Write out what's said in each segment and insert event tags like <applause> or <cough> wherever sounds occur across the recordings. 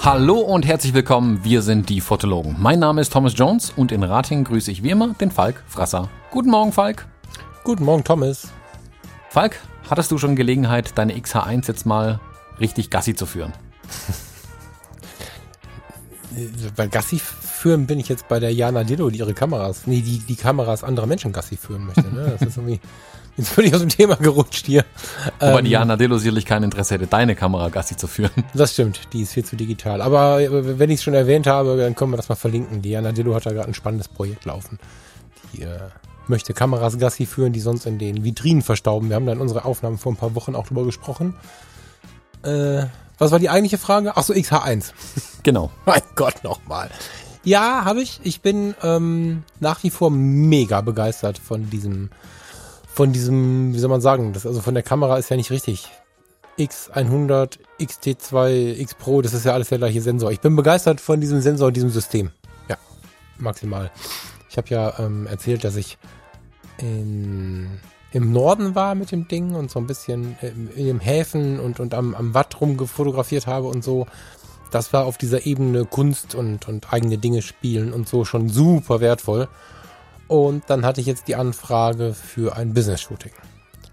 Hallo und herzlich willkommen, wir sind die Fotologen. Mein Name ist Thomas Jones und in Rating grüße ich wie immer den Falk Frasser. Guten Morgen, Falk. Guten Morgen, Thomas. Falk, hattest du schon Gelegenheit, deine XH1 jetzt mal richtig Gassi zu führen? bei Gassi führen bin ich jetzt bei der Jana Dillo, die ihre Kameras, nee, die, die Kameras anderer Menschen Gassi führen möchte. Ne? Das ist irgendwie <laughs> Jetzt bin ich aus dem Thema gerutscht hier. Wobei ähm, Diana Dello sicherlich kein Interesse hätte, deine Kamera Gassi zu führen. <laughs> Das stimmt, die ist viel zu digital. Aber äh, wenn ich es schon erwähnt habe, dann können wir das mal verlinken. Diana Dillo hat da gerade ein spannendes Projekt laufen. Die äh, möchte Kameras Gassi führen, die sonst in den Vitrinen verstauben. Wir haben da in unserer Aufnahmen vor ein paar Wochen auch drüber gesprochen. Äh, was war die eigentliche Frage? Ach so, XH1. Genau. <laughs> mein Gott, nochmal. Ja, habe ich. Ich bin ähm, nach wie vor mega begeistert von diesem von diesem, wie soll man sagen, das also von der Kamera ist ja nicht richtig. X100, XT2, X Pro, das ist ja alles der gleiche Sensor. Ich bin begeistert von diesem Sensor und diesem System. Ja, maximal. Ich habe ja ähm, erzählt, dass ich in, im Norden war mit dem Ding und so ein bisschen in, in den Häfen und, und am, am Watt rumgefotografiert habe und so. Das war auf dieser Ebene Kunst und, und eigene Dinge spielen und so schon super wertvoll. Und dann hatte ich jetzt die Anfrage für ein Business-Shooting.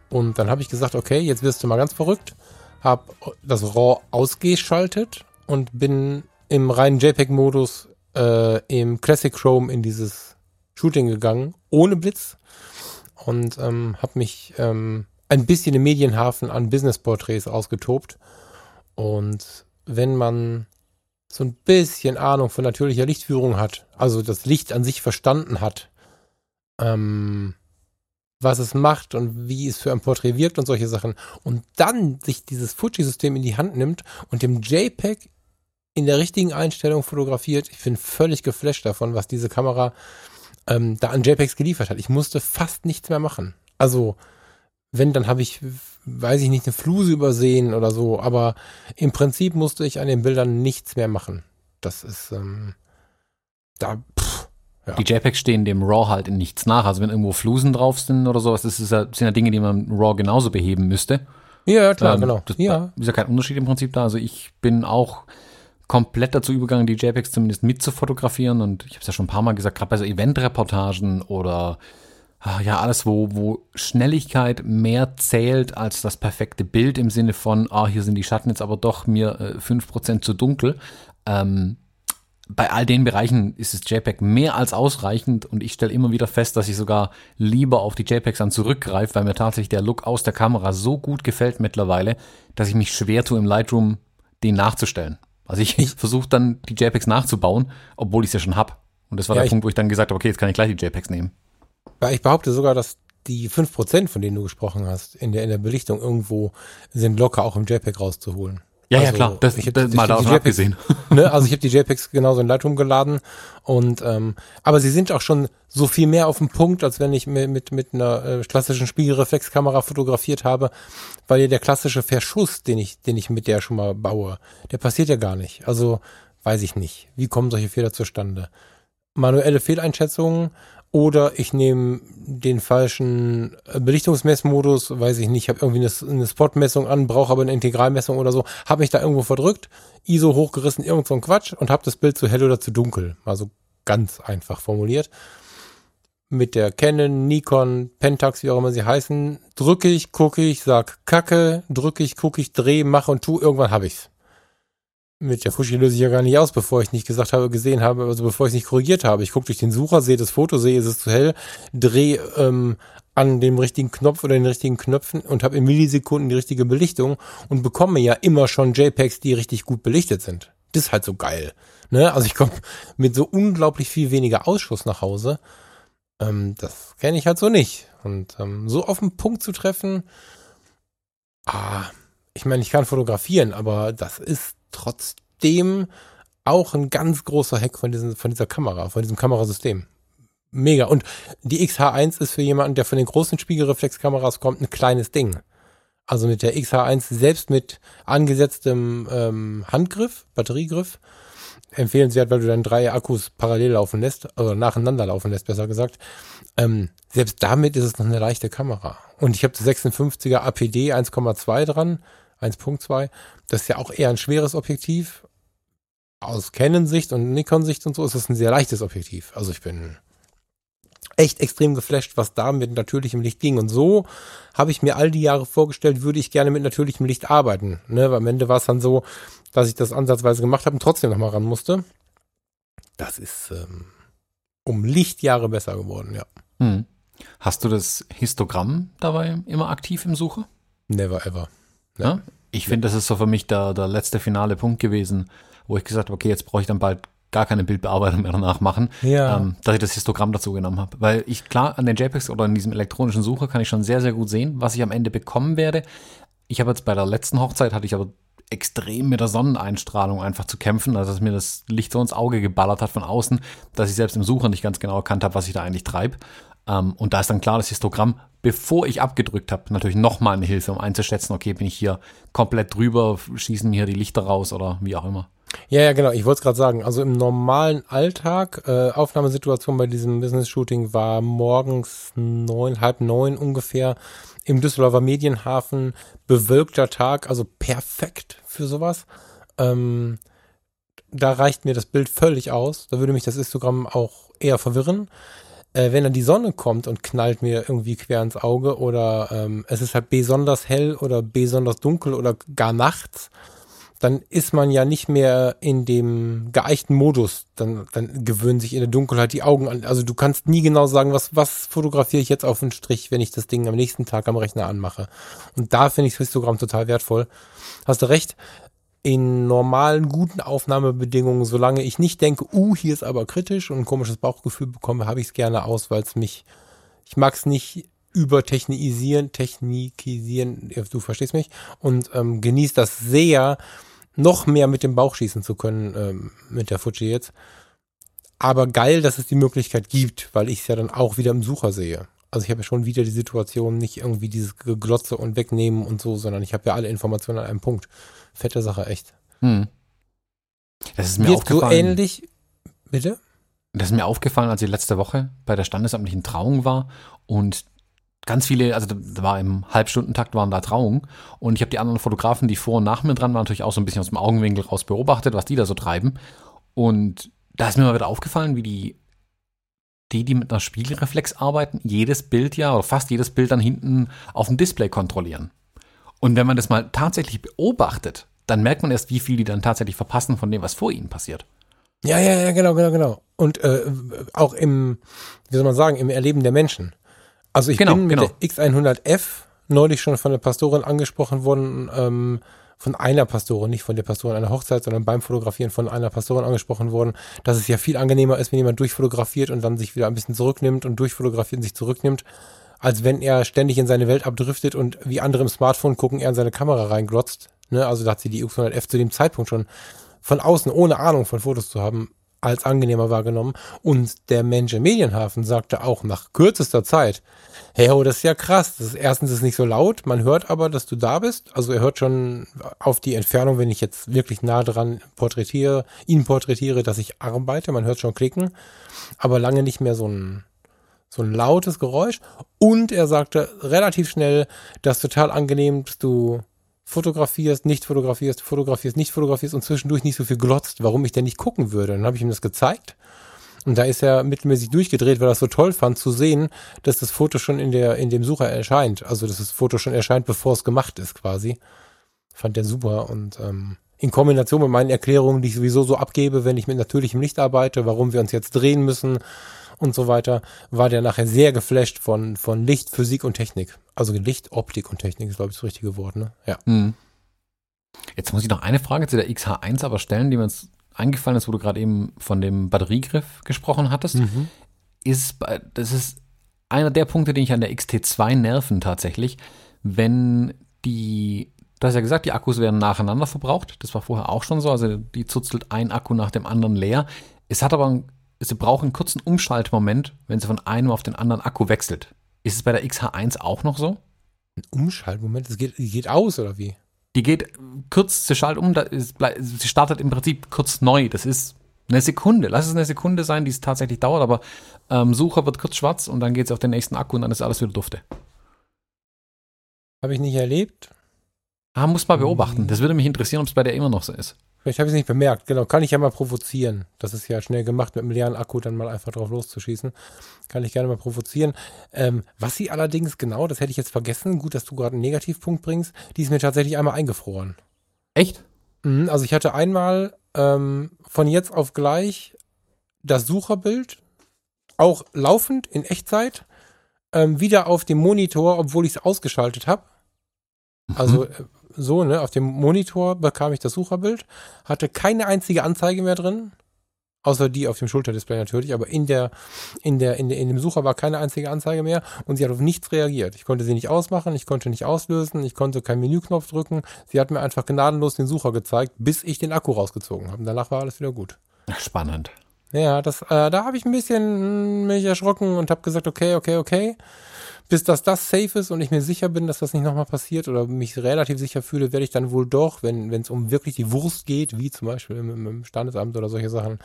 Und dann habe ich gesagt, okay, jetzt wirst du mal ganz verrückt. Habe das RAW ausgeschaltet und bin im reinen JPEG-Modus äh, im Classic Chrome in dieses Shooting gegangen, ohne Blitz. Und ähm, habe mich ähm, ein bisschen im Medienhafen an Business-Porträts ausgetobt. Und wenn man so ein bisschen Ahnung von natürlicher Lichtführung hat, also das Licht an sich verstanden hat, ähm, was es macht und wie es für ein Porträt wirkt und solche Sachen. Und dann sich dieses Fuji-System in die Hand nimmt und dem JPEG in der richtigen Einstellung fotografiert. Ich bin völlig geflasht davon, was diese Kamera ähm, da an JPEGs geliefert hat. Ich musste fast nichts mehr machen. Also, wenn, dann habe ich, weiß ich nicht, eine Fluse übersehen oder so. Aber im Prinzip musste ich an den Bildern nichts mehr machen. Das ist, ähm, da, ja. Die JPEGs stehen dem RAW halt in nichts nach. Also wenn irgendwo Flusen drauf sind oder sowas, das ist ja, sind ja Dinge, die man RAW genauso beheben müsste. Ja, klar, ähm, genau. Das ja. ist ja kein Unterschied im Prinzip da. Also ich bin auch komplett dazu übergegangen, die JPEGs zumindest mitzufotografieren. Und ich habe es ja schon ein paar Mal gesagt, gerade bei so Eventreportagen oder ja, alles, wo, wo Schnelligkeit mehr zählt als das perfekte Bild im Sinne von, ah, hier sind die Schatten jetzt aber doch mir äh, 5% zu dunkel. Ähm, bei all den Bereichen ist das JPEG mehr als ausreichend und ich stelle immer wieder fest, dass ich sogar lieber auf die JPEGs dann zurückgreife, weil mir tatsächlich der Look aus der Kamera so gut gefällt mittlerweile, dass ich mich schwer tue im Lightroom den nachzustellen. Also ich, ich versuche dann die JPEGs nachzubauen, obwohl ich es ja schon hab. Und das war ja, der Punkt, wo ich dann gesagt habe, okay, jetzt kann ich gleich die JPEGs nehmen. Ich behaupte sogar, dass die fünf Prozent, von denen du gesprochen hast, in der, in der Belichtung irgendwo sind locker auch im JPEG rauszuholen. Ja, also, ja, klar. Das, ich das, mal davon abgesehen. <laughs> Ne, also ich habe die JPEGs genauso in Lightroom geladen und ähm, aber sie sind auch schon so viel mehr auf dem Punkt, als wenn ich mit mit, mit einer äh, klassischen Spiegelreflexkamera fotografiert habe, weil ja der klassische Verschuss, den ich den ich mit der schon mal baue, der passiert ja gar nicht. Also weiß ich nicht, wie kommen solche Fehler zustande? Manuelle Fehleinschätzungen oder ich nehme den falschen Belichtungsmessmodus, weiß ich nicht, ich habe irgendwie eine, eine Spotmessung an, brauche aber eine Integralmessung oder so, habe mich da irgendwo verdrückt, ISO hochgerissen, irgend so ein Quatsch und habe das Bild zu hell oder zu dunkel. Also ganz einfach formuliert. Mit der Canon, Nikon, Pentax, wie auch immer sie heißen, drücke ich, gucke ich, sag Kacke, drücke ich, gucke ich, drehe, mache und tu, irgendwann habe ich's mit der Fuji löse ich ja gar nicht aus, bevor ich nicht gesagt habe, gesehen habe, also bevor ich nicht korrigiert habe. Ich gucke durch den Sucher, sehe das Foto, sehe, ist es zu hell, drehe ähm, an dem richtigen Knopf oder den richtigen Knöpfen und habe in Millisekunden die richtige Belichtung und bekomme ja immer schon JPEGs, die richtig gut belichtet sind. Das ist halt so geil. Ne? Also ich komme mit so unglaublich viel weniger Ausschuss nach Hause. Ähm, das kenne ich halt so nicht. Und ähm, so auf den Punkt zu treffen, ah, ich meine, ich kann fotografieren, aber das ist trotzdem auch ein ganz großer Hack von, diesen, von dieser Kamera, von diesem Kamerasystem. Mega. Und die XH1 ist für jemanden, der von den großen Spiegelreflexkameras kommt, ein kleines Ding. Also mit der XH1 selbst mit angesetztem ähm, Handgriff, Batteriegriff, empfehlenswert, weil du dann drei Akkus parallel laufen lässt, oder nacheinander laufen lässt, besser gesagt. Ähm, selbst damit ist es noch eine leichte Kamera. Und ich habe das 56er APD 1,2 dran, 1.2. Das ist ja auch eher ein schweres Objektiv. Aus Canon-Sicht und Nikon-Sicht und so ist es ein sehr leichtes Objektiv. Also ich bin echt extrem geflasht, was da mit natürlichem Licht ging. Und so habe ich mir all die Jahre vorgestellt, würde ich gerne mit natürlichem Licht arbeiten. Ne? Weil am Ende war es dann so, dass ich das ansatzweise gemacht habe und trotzdem nochmal ran musste. Das ist ähm, um Lichtjahre besser geworden, ja. Hm. Hast du das Histogramm dabei immer aktiv im Suche? Never ever. Ja? Ich finde, das ist so für mich der, der letzte finale Punkt gewesen, wo ich gesagt habe, okay, jetzt brauche ich dann bald gar keine Bildbearbeitung mehr danach machen, Ja. ähm, dass ich das Histogramm dazu genommen habe. Weil ich, klar, an den JPEGs oder in diesem elektronischen Sucher kann ich schon sehr, sehr gut sehen, was ich am Ende bekommen werde. Ich habe jetzt bei der letzten Hochzeit, hatte ich aber extrem mit der Sonneneinstrahlung einfach zu kämpfen, also dass mir das Licht so ins Auge geballert hat von außen, dass ich selbst im Sucher nicht ganz genau erkannt habe, was ich da eigentlich treibe. Ähm, und da ist dann klar das Histogramm, bevor ich abgedrückt habe, natürlich nochmal eine Hilfe, um einzuschätzen, okay, bin ich hier komplett drüber, schießen mir hier die Lichter raus oder wie auch immer. Ja, ja, genau. Ich wollte es gerade sagen. Also im normalen Alltag, äh, Aufnahmesituation bei diesem Business-Shooting war morgens neun, halb neun ungefähr im Düsseldorfer Medienhafen. Bewölkter Tag, also perfekt für sowas. Ähm, da reicht mir das Bild völlig aus. Da würde mich das Histogramm auch eher verwirren. Äh, wenn dann die Sonne kommt und knallt mir irgendwie quer ins Auge oder ähm, es ist halt besonders hell oder besonders dunkel oder gar nachts, dann ist man ja nicht mehr in dem geeichten Modus. Dann, dann gewöhnen sich in der Dunkelheit die Augen an. Also du kannst nie genau sagen, was, was fotografiere ich jetzt auf den Strich, wenn ich das Ding am nächsten Tag am Rechner anmache. Und da finde ich das Histogramm total wertvoll. Hast du recht. In normalen, guten Aufnahmebedingungen, solange ich nicht denke, uh, hier ist aber kritisch und ein komisches Bauchgefühl bekomme, habe ich es gerne aus, weil es mich, ich mag es nicht übertechnisieren, technikisieren, du verstehst mich, und ähm, genießt das sehr, noch mehr mit dem Bauch schießen zu können, ähm, mit der Fuji jetzt. Aber geil, dass es die Möglichkeit gibt, weil ich es ja dann auch wieder im Sucher sehe. Also ich habe ja schon wieder die Situation, nicht irgendwie dieses Geglotze und Wegnehmen und so, sondern ich habe ja alle Informationen an einem Punkt. Fette Sache, echt. Hm. Das ist mir Wird so aufgefallen. ähnlich, bitte? Das ist mir aufgefallen, als ich letzte Woche bei der standesamtlichen Trauung war und ganz viele, also da war im Halbstundentakt waren da Trauungen und ich habe die anderen Fotografen, die vor und nach mir dran waren, natürlich auch so ein bisschen aus dem Augenwinkel raus beobachtet, was die da so treiben. Und da ist mir mal wieder aufgefallen, wie die, die, die mit einer Spiegelreflex arbeiten, jedes Bild ja oder fast jedes Bild dann hinten auf dem Display kontrollieren. Und wenn man das mal tatsächlich beobachtet, dann merkt man erst, wie viel die dann tatsächlich verpassen von dem, was vor ihnen passiert. Ja, ja, ja, genau, genau, genau. Und äh, auch im, wie soll man sagen, im Erleben der Menschen. Also ich Genau, bin mit genau. der X100F neulich schon von der Pastorin angesprochen worden, ähm, von einer Pastorin, nicht von der Pastorin einer Hochzeit, sondern beim Fotografieren von einer Pastorin angesprochen worden, dass es ja viel angenehmer ist, wenn jemand durchfotografiert und dann sich wieder ein bisschen zurücknimmt und durchfotografiert und sich zurücknimmt, als wenn er ständig in seine Welt abdriftet und wie andere im Smartphone gucken, er in seine Kamera reinglotzt. Ne? Also da hat sie die X100F zu dem Zeitpunkt schon von außen, ohne Ahnung von Fotos zu haben, als angenehmer wahrgenommen. Und der Mensch im Medienhafen sagte auch nach kürzester Zeit, hey, oh, das ist ja krass. Das ist, erstens ist nicht so laut, man hört aber, dass du da bist. Also er hört schon auf die Entfernung, wenn ich jetzt wirklich nah dran porträtiere, ihn porträtiere, dass ich arbeite. Man hört schon klicken, aber lange nicht mehr so ein so ein lautes Geräusch. Und er sagte relativ schnell, das ist total angenehm, dass du fotografierst, nicht fotografierst, fotografierst, nicht fotografierst und zwischendurch nicht so viel glotzt, warum ich denn nicht gucken würde. Dann habe ich ihm das gezeigt. Und da ist er mittelmäßig durchgedreht, weil er es so toll fand zu sehen, dass das Foto schon in der, in dem Sucher erscheint. Also, dass das Foto schon erscheint, bevor es gemacht ist, quasi. Fand er super und, ähm, in Kombination mit meinen Erklärungen, die ich sowieso so abgebe, wenn ich mit natürlichem Licht arbeite, warum wir uns jetzt drehen müssen und so weiter, war der nachher sehr geflasht von, von Licht, Physik und Technik. Also Licht, Optik und Technik ist, glaube ich, das richtige Wort, ne? Ja. Hm. Jetzt muss ich noch eine Frage zu der XH1 aber stellen, die mir jetzt eingefallen ist, wo du gerade eben von dem Batteriegriff gesprochen hattest. Mhm. Ist, bei- das ist einer der Punkte, den ich an der XT2 nerven tatsächlich, wenn die, du hast ja gesagt, die Akkus werden nacheinander verbraucht. Das war vorher auch schon so, also die zuzelt ein Akku nach dem anderen leer. Es hat aber, einen- sie braucht einen kurzen Umschaltmoment, wenn sie von einem auf den anderen Akku wechselt. Ist es bei der XH1 auch noch so? Ein Umschaltmoment, das geht, die geht aus, oder wie? Die geht kurz, sie schaltet um, da ist, sie startet im Prinzip kurz neu. Das ist Eine Sekunde, lass es eine Sekunde sein, die es tatsächlich dauert, aber ähm, Sucher wird kurz schwarz und dann geht es auf den nächsten Akku und dann ist alles wieder dufte. Habe ich nicht erlebt. Ah, muss mal beobachten. Das würde mich interessieren, ob es bei der immer noch so ist. Vielleicht habe ich es nicht bemerkt. Genau, kann ich ja mal provozieren. Das ist ja schnell gemacht, mit einem leeren Akku dann mal einfach drauf loszuschießen. Kann ich gerne mal provozieren. Ähm, was sie allerdings genau, das hätte ich jetzt vergessen, gut, dass du gerade einen Negativpunkt bringst, die ist mir tatsächlich einmal eingefroren. Echt? Mhm, also ich hatte einmal ähm, von jetzt auf gleich das Sucherbild, auch laufend in Echtzeit, ähm, wieder auf dem Monitor, obwohl ich es ausgeschaltet habe. Also äh, so, ne, auf dem Monitor bekam ich das Sucherbild, hatte keine einzige Anzeige mehr drin, außer die auf dem Schulterdisplay natürlich, aber in der, in der, in der, in dem Sucher war keine einzige Anzeige mehr und sie hat auf nichts reagiert. Ich konnte sie nicht ausmachen, ich konnte nicht auslösen, ich konnte keinen Menüknopf drücken. Sie hat mir einfach gnadenlos den Sucher gezeigt, bis ich den Akku rausgezogen habe. Und danach war alles wieder gut. Spannend. Ja, das, äh, da habe ich ein bisschen mich erschrocken und habe gesagt, okay, okay, okay bis dass das safe ist und ich mir sicher bin, dass das nicht nochmal passiert oder mich relativ sicher fühle, werde ich dann wohl doch, wenn es um wirklich die Wurst geht, wie zum Beispiel im, im Standesamt oder solche Sachen,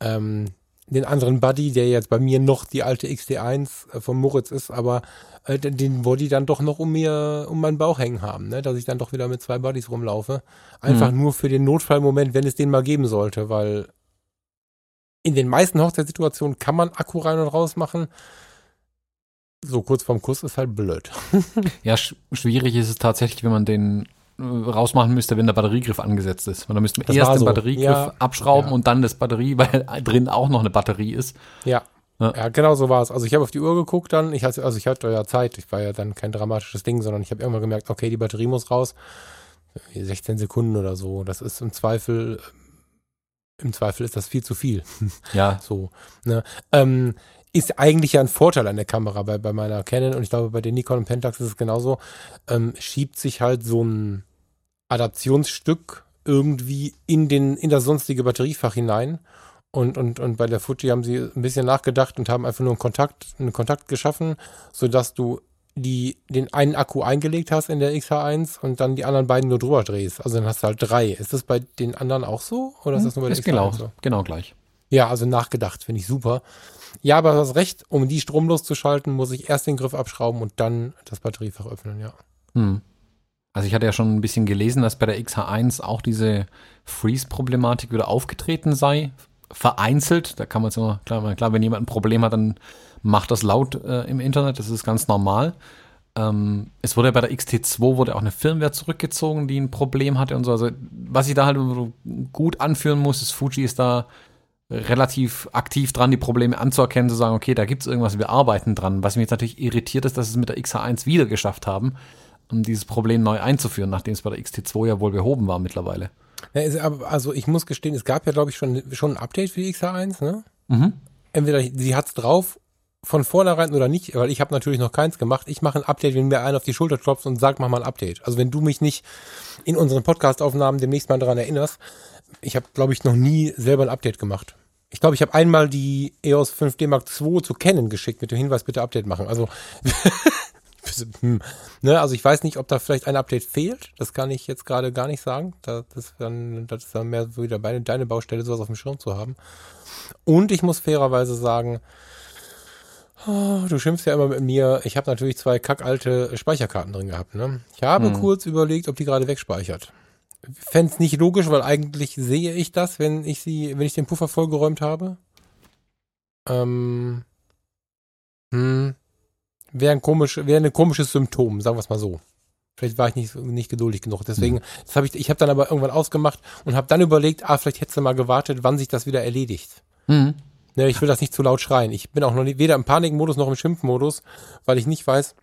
ähm, den anderen Buddy, der jetzt bei mir noch die alte XT1 äh, von Moritz ist, aber äh, den Body dann doch noch um mir, um meinen Bauch hängen haben, ne? dass ich dann doch wieder mit zwei Buddies rumlaufe. Einfach mhm. nur für den Notfallmoment, wenn es den mal geben sollte, weil in den meisten Hochzeitssituationen kann man Akku rein und raus machen so kurz vorm Kuss ist halt blöd. <laughs> ja, sch schwierig ist es tatsächlich, wenn man den äh, rausmachen müsste, wenn der Batteriegriff angesetzt ist. Weil dann müsste man das erst den so. Batteriegriff ja, abschrauben ja. und dann das Batterie, <laughs> weil drin auch noch eine Batterie ist. Ja. Ja, ja genau so war es. Also ich habe auf die Uhr geguckt dann, ich hatte, also ich hatte ja Zeit, ich war ja dann kein dramatisches Ding, sondern ich habe irgendwann gemerkt, okay, die Batterie muss raus. 16 Sekunden oder so. Das ist im Zweifel, im Zweifel ist das viel zu viel. Ja. <laughs> so. Ne? Ähm, ist eigentlich ja ein Vorteil an der Kamera bei, bei meiner Canon und ich glaube bei den Nikon und Pentax ist es genauso, ähm, schiebt sich halt so ein Adaptionsstück irgendwie in den, in das sonstige Batteriefach hinein. Und, und, und bei der Fuji haben sie ein bisschen nachgedacht und haben einfach nur einen Kontakt, einen Kontakt geschaffen, sodass du die, den einen Akku eingelegt hast in der XH1 und dann die anderen beiden nur drüber drehst. Also dann hast du halt drei. Ist das bei den anderen auch so? Oder ist das nur bei der ist XH1 genau, so? Genau gleich. Ja, also nachgedacht, finde ich super. Ja, aber du hast recht, um die stromlos zu schalten, muss ich erst den Griff abschrauben und dann das Batteriefach öffnen, ja. Hm. Also ich hatte ja schon ein bisschen gelesen, dass bei der XH1 auch diese Freeze-Problematik wieder aufgetreten sei. Vereinzelt, da kann man es immer, klar, klar, wenn jemand ein Problem hat, dann macht das laut äh, im Internet, das ist ganz normal. Ähm, es wurde ja bei der XT2 wurde auch eine Firmware zurückgezogen, die ein Problem hatte und so. Also was ich da halt gut anführen muss, ist, Fuji ist da relativ aktiv dran, die Probleme anzuerkennen, zu sagen, okay, da gibt es irgendwas, wir arbeiten dran. Was mich jetzt natürlich irritiert ist, dass es mit der XH1 wieder geschafft haben, um dieses Problem neu einzuführen, nachdem es bei der XT2 ja wohl behoben war mittlerweile. Also ich muss gestehen, es gab ja, glaube ich, schon, schon ein Update für die XH1, ne? Mhm. Entweder sie hat es drauf von vornherein oder nicht, weil ich habe natürlich noch keins gemacht. Ich mache ein Update, wenn mir einer auf die Schulter klopft und sagt, mach mal ein Update. Also wenn du mich nicht in unseren Podcast-Aufnahmen demnächst mal daran erinnerst, ich habe, glaube ich, noch nie selber ein Update gemacht. Ich glaube, ich habe einmal die EOS 5D Mark II zu kennen geschickt mit dem Hinweis, bitte Update machen. Also, <laughs> hm, ne, also ich weiß nicht, ob da vielleicht ein Update fehlt. Das kann ich jetzt gerade gar nicht sagen. Das ist dann, das ist dann mehr wieder bei deine Baustelle, sowas auf dem Schirm zu haben. Und ich muss fairerweise sagen, oh, du schimpfst ja immer mit mir. Ich habe natürlich zwei kackalte Speicherkarten drin gehabt. Ne? Ich habe hm. kurz überlegt, ob die gerade wegspeichert fände es nicht logisch, weil eigentlich sehe ich das, wenn ich sie, wenn ich den Puffer vollgeräumt habe. Ähm, hm, wäre ein komisch, wäre ein komisches Symptom, sagen wir es mal so. Vielleicht war ich nicht, nicht geduldig genug. Deswegen, mhm. das habe ich, ich habe dann aber irgendwann ausgemacht und habe dann überlegt, ah, vielleicht hättest du mal gewartet, wann sich das wieder erledigt. Mhm. Ne, ich will das nicht zu laut schreien. Ich bin auch noch nicht, weder im Panikmodus noch im Schimpfmodus, weil ich nicht weiß,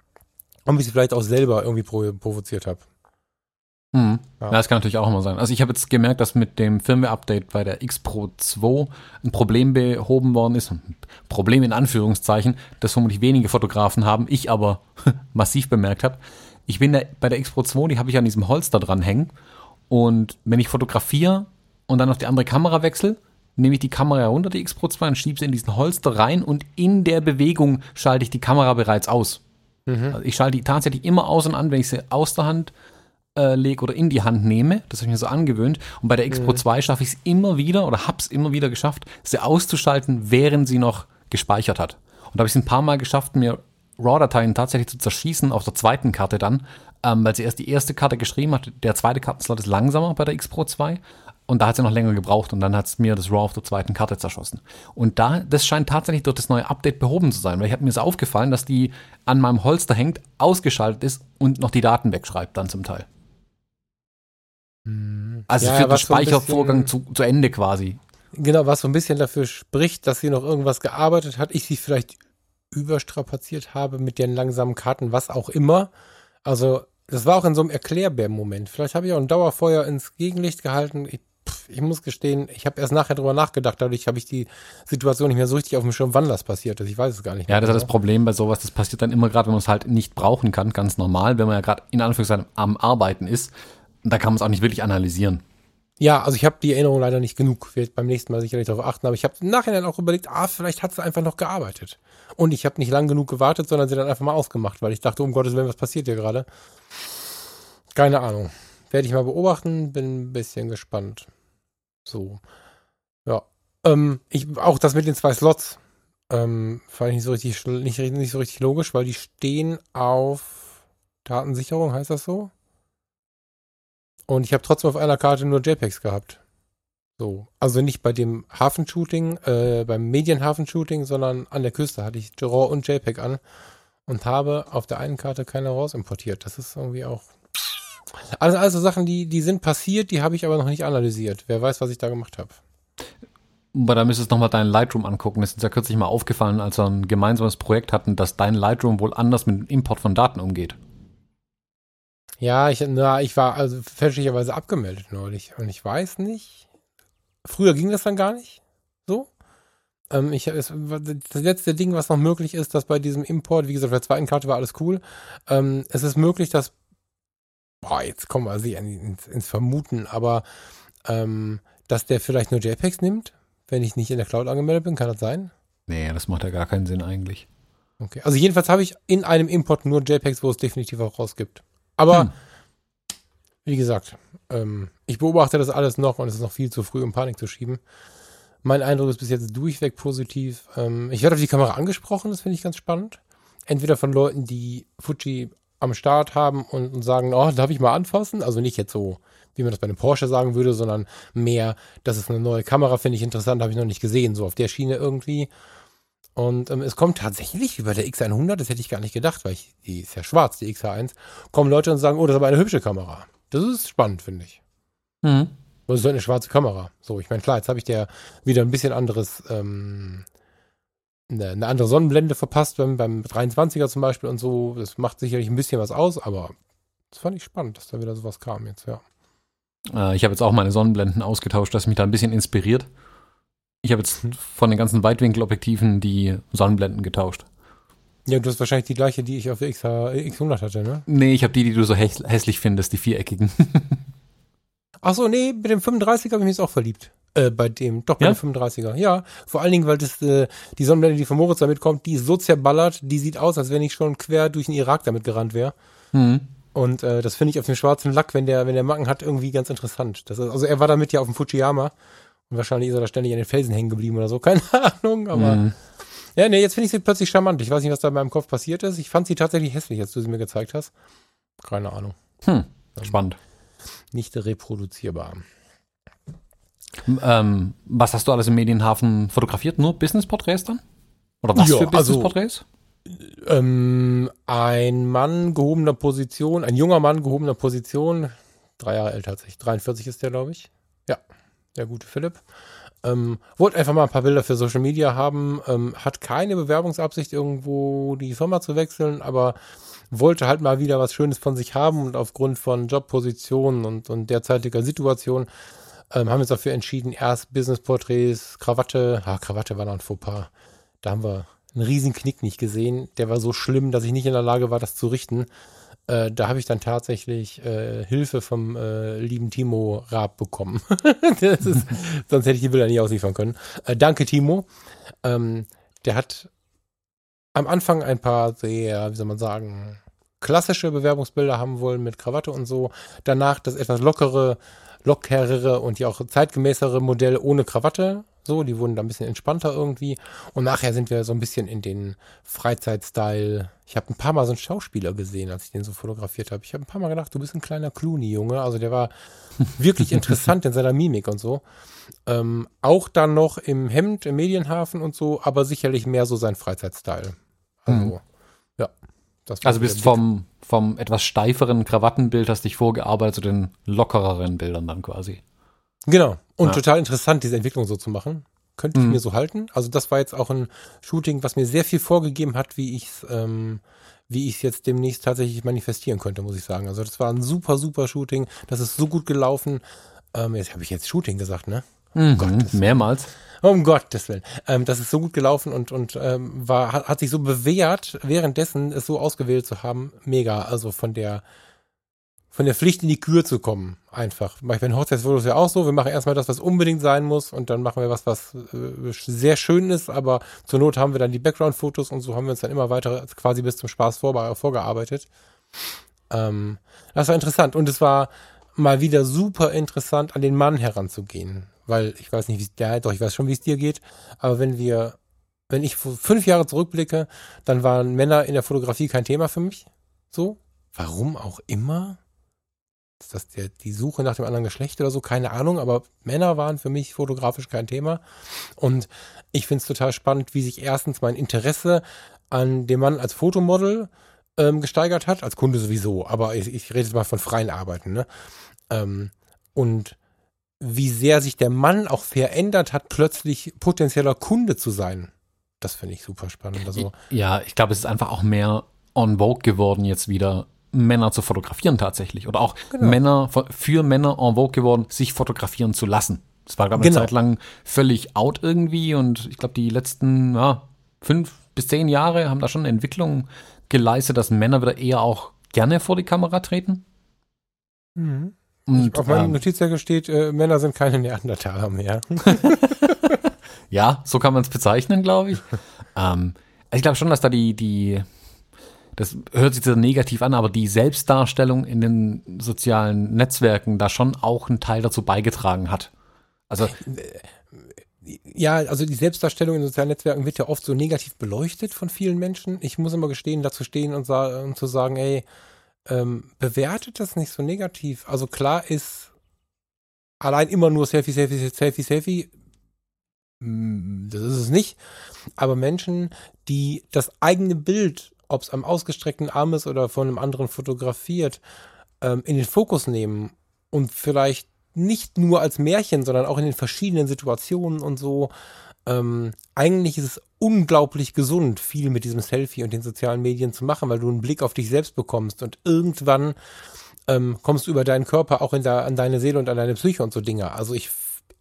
ob ich sie vielleicht auch selber irgendwie provoziert habe. Mhm. Ja. ja. das kann natürlich auch immer sein. Also ich habe jetzt gemerkt, dass mit dem Firmware-Update bei der X Pro 2 ein Problem behoben worden ist. Problem in Anführungszeichen, das vermutlich wenige Fotografen haben, ich aber <laughs> massiv bemerkt habe. Ich bin der, bei der X Pro 2, die habe ich an diesem Holster dran hängen. Und wenn ich fotografiere und dann auf die andere Kamera wechsle, nehme ich die Kamera runter, die X Pro 2, und schiebe sie in diesen Holster rein und in der Bewegung schalte ich die Kamera bereits aus. Mhm. Also ich schalte die tatsächlich immer aus und an, wenn ich sie aus der Hand äh, lege oder in die Hand nehme. Das habe ich mir so angewöhnt. Und bei der X Pro 2 schaffe ich es immer wieder oder habe es immer wieder geschafft, sie auszuschalten, während sie noch gespeichert hat. Und da habe ich es ein paar Mal geschafft, mir RAW-Dateien tatsächlich zu zerschießen auf der zweiten Karte dann, ähm, weil sie erst die erste Karte geschrieben hat. Der zweite Kartenslot ist langsamer bei der X Pro 2 und da hat sie noch länger gebraucht und dann hat es mir das RAW auf der zweiten Karte zerschossen. Und da, das scheint tatsächlich durch das neue Update behoben zu sein, weil ich habe mir so aufgefallen, dass die an meinem Holster hängt, ausgeschaltet ist und noch die Daten wegschreibt dann zum Teil. Hm. Also Ja, für den was so Speichervorgang bisschen- zu, zu Ende quasi. Genau, was so ein bisschen dafür spricht, dass sie noch irgendwas gearbeitet hat, ich sie vielleicht überstrapaziert habe mit den langsamen Karten, was auch immer. Also, das war auch in so einem Erklärbär-Moment. Vielleicht habe ich auch ein Dauerfeuer ins Gegenlicht gehalten. Ich, pff, ich muss gestehen, ich habe erst nachher drüber nachgedacht, dadurch habe ich die Situation nicht mehr so richtig auf dem Schirm, wann das passiert ist. Ich weiß es gar nicht Ja, mehr das ist das genau. Problem bei sowas. Das passiert dann immer gerade, wenn man es halt nicht brauchen kann, ganz normal, wenn man ja gerade in Anführungszeichen am Arbeiten ist. Da kann man es auch nicht wirklich analysieren. Ja, also ich habe die Erinnerung leider nicht genug. Werde beim nächsten Mal sicherlich darauf achten. Aber ich habe im Nachhinein auch überlegt, ah, vielleicht hat sie einfach noch gearbeitet. Und ich habe nicht lang genug gewartet, sondern sie dann einfach mal ausgemacht, weil ich dachte, um Gottes Willen, was passiert hier gerade? Keine Ahnung. Werde ich mal beobachten, bin ein bisschen gespannt. So. Ja. Ähm, ich, auch das mit den zwei Slots ähm, fand ich nicht so richtig nicht, nicht so richtig logisch, weil die stehen auf Datensicherung, heißt das so? Und ich habe trotzdem auf einer Karte nur JPEGs gehabt. So. Also nicht bei dem Hafenshooting, äh, beim Medienhafenshooting, sondern an der Küste hatte ich RAW und JPEG an und habe auf der einen Karte keine RAWs importiert. Das ist irgendwie auch. Also, also Sachen, die, die sind passiert, die habe ich aber noch nicht analysiert. Wer weiß, was ich da gemacht habe. Aber da müsstest du nochmal deinen Lightroom angucken. Das ist ja kürzlich mal aufgefallen, als wir ein gemeinsames Projekt hatten, dass dein Lightroom wohl anders mit dem Import von Daten umgeht. Ja, ich, na, ich war also fälschlicherweise abgemeldet neulich und ich weiß nicht. Früher ging das dann gar nicht so. Ähm, ich, es, das letzte Ding, was noch möglich ist, dass bei diesem Import, wie gesagt, auf der zweiten Karte war alles cool. Ähm, es ist möglich, dass, boah, jetzt kommen wir also ins, ins Vermuten, aber ähm, dass der vielleicht nur JPEGs nimmt, wenn ich nicht in der Cloud angemeldet bin, kann das sein? Nee, das macht ja gar keinen Sinn eigentlich. Okay. Also jedenfalls habe ich in einem Import nur JPEGs, wo es definitiv auch rausgibt. Aber Hm. wie gesagt, ähm, ich beobachte das alles noch und es ist noch viel zu früh, um Panik zu schieben. Mein Eindruck ist bis jetzt durchweg positiv. Ähm, ich werde auf die Kamera angesprochen, das finde ich ganz spannend. Entweder von Leuten, die Fuji am Start haben und, und sagen, oh, darf ich mal anfassen? Also nicht jetzt so, wie man das bei einem Porsche sagen würde, sondern mehr, das ist eine neue Kamera, finde ich interessant, habe ich noch nicht gesehen, so auf der Schiene irgendwie. Und ähm, es kommt tatsächlich, wie bei der X100, das hätte ich gar nicht gedacht, weil ich, die ist ja schwarz, die XH1, kommen Leute und sagen, oh, das ist aber eine hübsche Kamera. Das ist spannend, finde ich. Mhm. Das ist eine schwarze Kamera. So, ich meine, klar, jetzt habe ich der wieder ein bisschen anderes, ähm, eine, eine andere Sonnenblende verpasst, beim, beim 23er zum Beispiel und so. Das macht sicherlich ein bisschen was aus, aber das fand ich spannend, dass da wieder sowas kam jetzt, ja. Äh, ich habe jetzt auch meine Sonnenblenden ausgetauscht, das mich da ein bisschen inspiriert. Ich habe jetzt von den ganzen Weitwinkelobjektiven die Sonnenblenden getauscht. Ja, du hast wahrscheinlich die gleiche, die ich auf der XH, X100 hatte, ne? Nee, ich habe die, die du so häss hässlich findest, die viereckigen. <laughs> Ach so, nee, mit dem 35er habe ich mich jetzt auch verliebt. Äh, bei dem, doch bei Ja? dem 35er. Ja, vor allen Dingen, weil das, äh, die Sonnenblende, die von Moritz damit kommt, die ist so zerballert, die sieht aus, als wenn ich schon quer durch den Irak damit gerannt wäre. Mhm. Und äh, das finde ich auf dem schwarzen Lack, wenn der, wenn der Macken hat, irgendwie ganz interessant. Das ist, also er war damit ja auf dem Fujiyama und wahrscheinlich ist er da ständig an den Felsen hängen geblieben oder so. <laughs> Keine Ahnung, aber Mhm. ja, nee, jetzt finde ich sie plötzlich charmant. Ich weiß nicht, was da in meinem Kopf passiert ist. Ich fand sie tatsächlich hässlich, als du sie mir gezeigt hast. Keine Ahnung. Hm. Spannend. Nicht reproduzierbar. Ähm, was hast du alles im Medienhafen fotografiert? Nur Business-Porträts dann? Oder was Ja, für also- Business-Porträts? Ähm, ein Mann gehobener Position, ein junger Mann gehobener Position, drei Jahre älter als ich, 43 ist der, glaube ich. Ja, der gute Philipp. Ähm, wollte einfach mal ein paar Bilder für Social Media haben, ähm, hat keine Bewerbungsabsicht, irgendwo die Firma zu wechseln, aber wollte halt mal wieder was Schönes von sich haben und aufgrund von Jobpositionen und, und derzeitiger Situation ähm, haben wir uns dafür entschieden, erst Business-Porträts, Krawatte, ah, Krawatte war noch ein Fauxpas. Da haben wir einen riesen Knick nicht gesehen. Der war so schlimm, dass ich nicht in der Lage war, das zu richten. Äh, da habe ich dann tatsächlich äh, Hilfe vom äh, lieben Timo Raab bekommen. <laughs> ist, <laughs> sonst hätte ich die Bilder nicht ausliefern können. Äh, danke, Timo. Ähm, der hat am Anfang ein paar sehr, wie soll man sagen, klassische Bewerbungsbilder haben wollen mit Krawatte und so. Danach das etwas lockere, lockerere und ja auch zeitgemäßere Modell ohne Krawatte. So, die wurden da ein bisschen entspannter irgendwie. Und nachher sind wir so ein bisschen in den Freizeitstyle. Ich habe ein paar Mal so einen Schauspieler gesehen, als ich den so fotografiert habe. Ich habe ein paar Mal gedacht, du bist ein kleiner Clooney-Junge. Also der war wirklich <laughs> interessant in seiner Mimik und so. Ähm, auch dann noch im Hemd, im Medienhafen und so, aber sicherlich mehr so sein Freizeitstyle. Also, mhm. ja. also bist vom, vom etwas steiferen Krawattenbild hast dich vorgearbeitet zu den lockereren Bildern dann quasi. Genau. Und ja. total interessant, diese Entwicklung so zu machen. Könnte ich mhm. mir so halten. Also das war jetzt auch ein Shooting, was mir sehr viel vorgegeben hat, wie ich es ähm, wie ich es jetzt demnächst tatsächlich manifestieren könnte, muss ich sagen. Also das war ein super, super Shooting. Das ist so gut gelaufen. Ähm, jetzt habe ich jetzt Shooting gesagt, ne? Mhm, Gottes mehrmals. Um Gottes Willen. Ähm, das ist so gut gelaufen und, und ähm, war, hat, hat sich so bewährt, währenddessen es so ausgewählt zu haben. Mega. Also von der, von der Pflicht in die Kür zu kommen. Einfach. Bei den Hochzeitsfotos ja auch so. Wir machen erstmal das, was unbedingt sein muss und dann machen wir was, was äh, sehr schön ist, aber zur Not haben wir dann die Background-Fotos und so haben wir uns dann immer weiter quasi bis zum Spaß vor, vorgearbeitet. Ähm, das war interessant und es war mal wieder super interessant, an den Mann heranzugehen weil ich weiß nicht, wie es der, doch ich weiß schon, wie es dir geht, aber wenn wir, wenn ich fünf Jahre zurückblicke, dann waren Männer in der Fotografie kein Thema für mich. So. Warum auch immer? Ist der, die Suche nach dem anderen Geschlecht oder so? Keine Ahnung, aber Männer waren für mich fotografisch kein Thema. Und ich finde es total spannend, wie sich erstens mein Interesse an dem Mann als Fotomodel ähm, gesteigert hat, als Kunde sowieso, aber ich, ich rede jetzt mal von freien Arbeiten, ne? Ähm, und wie sehr sich der Mann auch verändert hat, plötzlich potenzieller Kunde zu sein. Das finde ich super spannend. Also, ja, ich glaube, es ist einfach auch mehr on vogue geworden, jetzt wieder Männer zu fotografieren tatsächlich. Oder auch genau. Männer, für Männer en vogue geworden, sich fotografieren zu lassen. Das war, glaube ich, genau. eine Zeit lang völlig out irgendwie und ich glaube, die letzten ja, fünf bis zehn Jahre haben da schon eine Entwicklung geleistet, dass Männer wieder eher auch gerne vor die Kamera treten. Mhm. Und, auf meinem ähm, Notizzettel steht, äh, Männer sind keine Neandertaler mehr. <laughs> <laughs> ja, so kann man es bezeichnen, glaube ich. <laughs> ähm, ich glaube schon, dass da die, die, das hört sich sehr negativ an, aber die Selbstdarstellung in den sozialen Netzwerken da schon auch einen Teil dazu beigetragen hat. Also ja, also die Selbstdarstellung in sozialen Netzwerken wird ja oft so negativ beleuchtet von vielen Menschen. Ich muss immer gestehen, dazu stehen und, und zu sagen, ey, ähm, bewertet das nicht so negativ. Also klar ist allein immer nur Selfie, Selfie, Selfie, Selfie. Mm, das ist es nicht. Aber Menschen, die das eigene Bild, ob es am ausgestreckten Arm ist oder von einem anderen fotografiert, ähm, in den Fokus nehmen und vielleicht nicht nur als Märchen, sondern auch in den verschiedenen Situationen und so ähm, eigentlich ist es unglaublich gesund, viel mit diesem Selfie und den sozialen Medien zu machen, weil du einen Blick auf dich selbst bekommst und irgendwann ähm, kommst du über deinen Körper auch in der, an deine Seele und an deine Psyche und so Dinge. Also ich,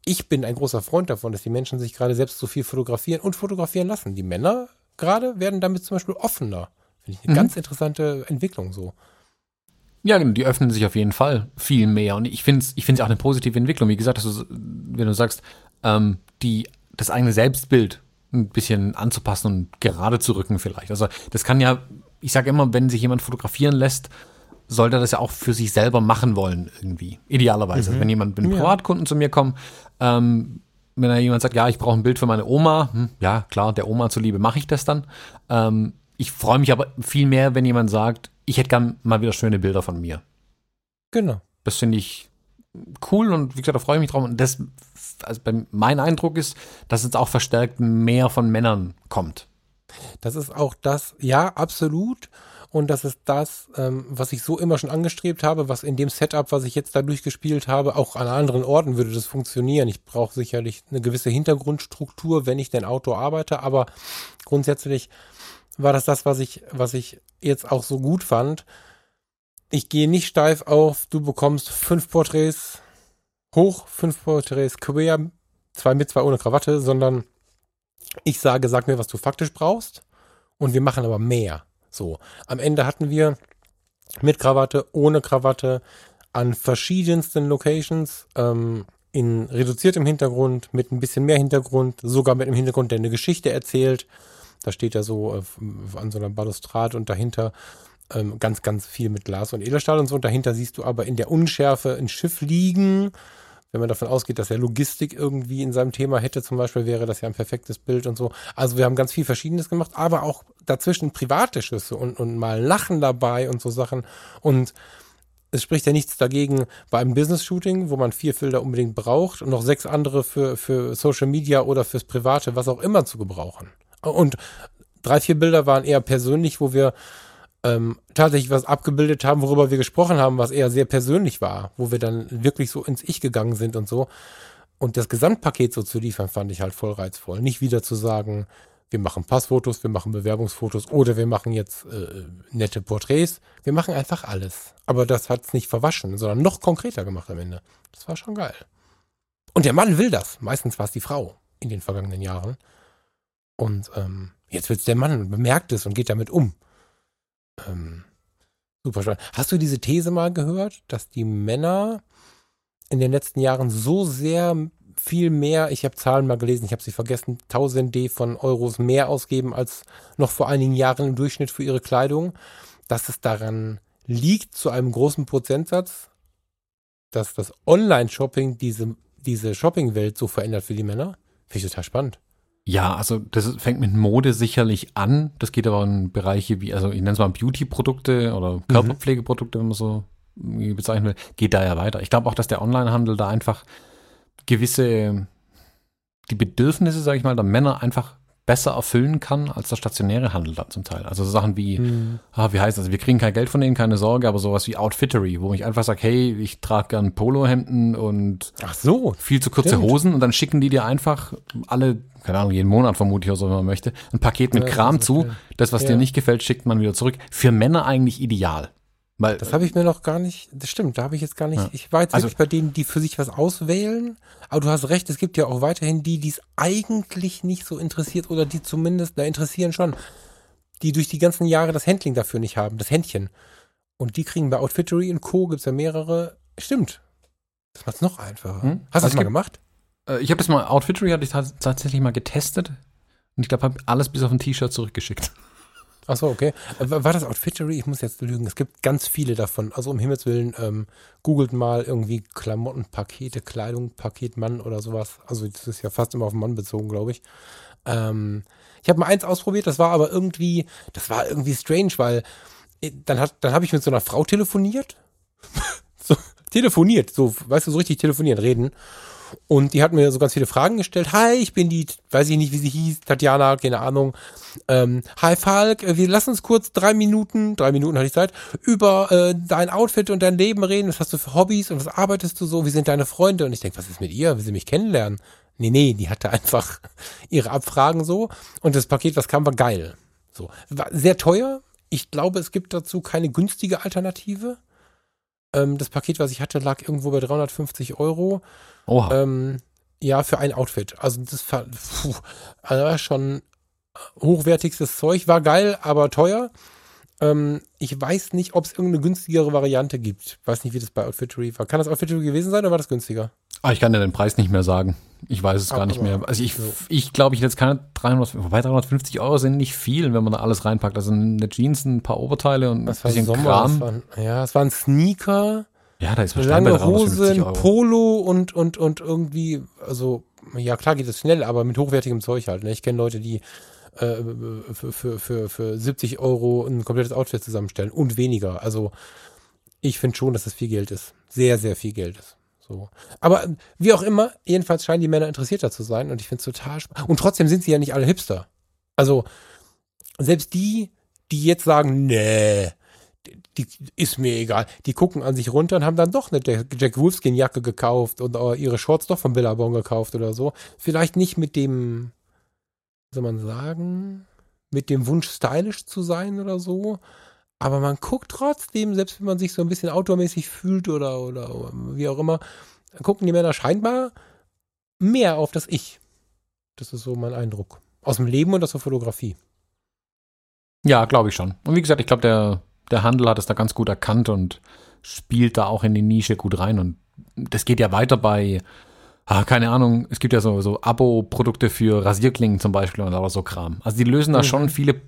ich bin ein großer Freund davon, dass die Menschen sich gerade selbst so viel fotografieren und fotografieren lassen. Die Männer gerade werden damit zum Beispiel offener. Finde ich eine mhm. ganz interessante Entwicklung so. Ja, genau, die öffnen sich auf jeden Fall viel mehr. Und ich finde es ich find's auch eine positive Entwicklung. Wie gesagt, du, wenn du sagst, ähm, die das eigene Selbstbild ein bisschen anzupassen und gerade zu rücken vielleicht. Also das kann ja, ich sage immer, wenn sich jemand fotografieren lässt, sollte er das ja auch für sich selber machen wollen irgendwie. Idealerweise. Mhm. Also wenn jemand mit einem ja. Privatkunden zu mir kommt, ähm, wenn da jemand sagt, ja, ich brauche ein Bild für meine Oma, hm, ja klar, der Oma zuliebe mache ich das dann. Ähm, ich freue mich aber viel mehr, wenn jemand sagt, ich hätte gern mal wieder schöne Bilder von mir. Genau. Das finde ich cool und wie gesagt, da freue ich mich drauf. Und das, also mein Eindruck ist, dass es auch verstärkt mehr von Männern kommt. Das ist auch das, ja, absolut. Und das ist das, ähm, was ich so immer schon angestrebt habe, was in dem Setup, was ich jetzt da durchgespielt habe, auch an anderen Orten würde das funktionieren. Ich brauche sicherlich eine gewisse Hintergrundstruktur, wenn ich denn Auto arbeite, aber grundsätzlich war das das, was ich, was ich jetzt auch so gut fand, ich gehe nicht steif auf, du bekommst fünf Porträts hoch, fünf Porträts quer, zwei mit, zwei ohne Krawatte, sondern ich sage, sag mir, was du faktisch brauchst und wir machen aber mehr. So, am Ende hatten wir mit Krawatte, ohne Krawatte, an verschiedensten Locations, ähm, in reduziertem Hintergrund, mit ein bisschen mehr Hintergrund, sogar mit einem Hintergrund, der eine Geschichte erzählt. Da steht ja so äh, an so einer Balustrade und dahinter Ähm, ganz, ganz viel mit Glas und Edelstahl und so. Und dahinter siehst du aber in der Unschärfe ein Schiff liegen. Wenn man davon ausgeht, dass er Logistik irgendwie in seinem Thema hätte, zum Beispiel, wäre das ja ein perfektes Bild und so. Also wir haben ganz viel Verschiedenes gemacht, aber auch dazwischen private Schüsse und, und mal Lachen dabei und so Sachen. Und es spricht ja nichts dagegen, bei einem Business-Shooting, wo man vier Filter unbedingt braucht und noch sechs andere für, für Social Media oder fürs Private, was auch immer zu gebrauchen. Und drei, vier Bilder waren eher persönlich, wo wir ähm, tatsächlich was abgebildet haben, worüber wir gesprochen haben, was eher sehr persönlich war, wo wir dann wirklich so ins Ich gegangen sind und so. Und das Gesamtpaket so zu liefern, fand ich halt voll reizvoll. Nicht wieder zu sagen, wir machen Passfotos, wir machen Bewerbungsfotos oder wir machen jetzt äh, nette Porträts. Wir machen einfach alles. Aber das hat es nicht verwaschen, sondern noch konkreter gemacht am Ende. Das war schon geil. Und der Mann will das. Meistens war es die Frau in den vergangenen Jahren. Und ähm, jetzt wird es der Mann bemerkt es und geht damit um. Ähm, super spannend. Hast du diese These mal gehört, dass die Männer in den letzten Jahren so sehr viel mehr, ich habe Zahlen mal gelesen, ich habe sie vergessen, tausende von Euros mehr ausgeben als noch vor einigen Jahren im Durchschnitt für ihre Kleidung, dass es daran liegt, zu einem großen Prozentsatz, dass das Online-Shopping diese, diese Shopping-Welt so verändert für die Männer. Finde ich total spannend. Ja, also das fängt mit Mode sicherlich an. Das geht aber in Bereiche wie, also ich nenne es mal Beauty-Produkte oder mhm. Körperpflegeprodukte, wenn man so bezeichnen will, geht da ja weiter. Ich glaube auch, dass der Onlinehandel da einfach gewisse, die Bedürfnisse, sage ich mal, der Männer einfach besser erfüllen kann als der stationäre Handel dann zum Teil. Also so Sachen wie, hm. ah, wie heißt das, wir kriegen kein Geld von denen, keine Sorge, aber sowas wie Outfittery, wo ich einfach sage, hey, ich trage gern Polohemden und Ach so, viel zu kurze stimmt. Hosen und dann schicken die dir einfach alle, keine Ahnung, jeden Monat vermutlich oder so, wenn man möchte, ein Paket mit ja, Kram das zu. Das, was ja. dir nicht gefällt, schickt man wieder zurück. Für Männer eigentlich ideal. Weil, das habe ich mir noch gar nicht, das stimmt, da habe ich jetzt gar nicht, ja. ich war jetzt also, wirklich bei denen, die für sich was auswählen, aber du hast recht, es gibt ja auch weiterhin die, die es eigentlich nicht so interessiert oder die zumindest, da interessieren schon, die durch die ganzen Jahre das Handling dafür nicht haben, das Händchen. Und die kriegen bei Outfittery und Co. gibt's ja mehrere, stimmt. Das macht's noch einfacher. Hm? Hast du also das mal gemacht? Äh, ich habe das mal, Outfittery hatte ich tatsächlich mal getestet und ich glaube, habe alles bis auf ein T-Shirt zurückgeschickt. Ach so, okay. Äh, war das Outfittery? Ich muss jetzt lügen. Es gibt ganz viele davon. Also um Himmels Willen, ähm, googelt mal irgendwie Klamottenpakete, Kleidung, Paketmann oder sowas. Also das ist ja fast immer auf den Mann bezogen, glaube ich. Ähm, ich habe mal eins ausprobiert, das war aber irgendwie, das war irgendwie strange, weil äh, dann hat, dann habe ich mit so einer Frau telefoniert. <laughs> so, telefoniert, so, weißt du, so richtig telefonieren, reden. Und die hat mir so ganz viele Fragen gestellt. Hi, ich bin die, weiß ich nicht, wie sie hieß, Tatjana, keine Ahnung. Ähm, hi Falk, äh, wir lassen uns kurz drei Minuten, drei Minuten hatte ich Zeit, über äh, dein Outfit und dein Leben reden. Was hast du für Hobbys und was arbeitest du so? Wie sind deine Freunde? Und ich denke, was ist mit ihr? Will sie mich kennenlernen? Nee, nee, die hatte einfach <laughs> ihre Abfragen so. Und das Paket, was kam, war geil. So. War sehr teuer. Ich glaube, es gibt dazu keine günstige Alternative. Ähm, das Paket, was ich hatte, lag irgendwo bei 350 Euro. Oha. Ähm, ja, für ein Outfit. Also das war, puh, also schon hochwertigstes Zeug. War geil, aber teuer. Ähm, ich weiß nicht, ob es irgendeine günstigere Variante gibt. Weiß nicht, wie das bei Outfittery war. Kann das Outfittery gewesen sein oder war das günstiger? Ah, ich kann dir den Preis nicht mehr sagen. Ich weiß es aber gar nicht mehr. Also ich, ich glaube, ich jetzt keine 300, wobei 350 Euro sind nicht viel, wenn man da alles reinpackt. Also eine Jeans, ein paar Oberteile und ein bisschen Sommer, Kram. Waren, ja, es waren Sneaker. Ja, da ist wahrscheinlich lange Hose, ein Polo und, und, und irgendwie, also, ja klar geht es schnell, aber mit hochwertigem Zeug halt. Ne? Ich kenne Leute, die äh, für, für, für, für 70 Euro ein komplettes Outfit zusammenstellen und weniger. Also ich finde schon, dass das viel Geld ist. Sehr, sehr viel Geld ist. So. Aber wie auch immer, jedenfalls scheinen die Männer interessierter zu sein und ich finde es total spannend. Und trotzdem sind sie ja nicht alle Hipster. Also selbst die, die jetzt sagen, nee, die ist mir egal. Die gucken an sich runter und haben dann doch eine Jack Wolfskin Jacke gekauft und ihre Shorts doch von Billabong gekauft oder so. Vielleicht nicht mit dem, soll man sagen, mit dem Wunsch stylisch zu sein oder so. Aber man guckt trotzdem, selbst wenn man sich so ein bisschen outdoormäßig fühlt oder, oder wie auch immer, gucken die Männer scheinbar mehr auf das Ich. Das ist so mein Eindruck. Aus dem Leben und aus der Fotografie. Ja, glaube ich schon. Und wie gesagt, ich glaube, der der Handel hat es da ganz gut erkannt und spielt da auch in die Nische gut rein. Und das geht ja weiter bei, Ah, keine Ahnung, es gibt ja so, so Abo-Produkte für Rasierklingen zum Beispiel oder so Kram. Also die lösen da mhm. schon viele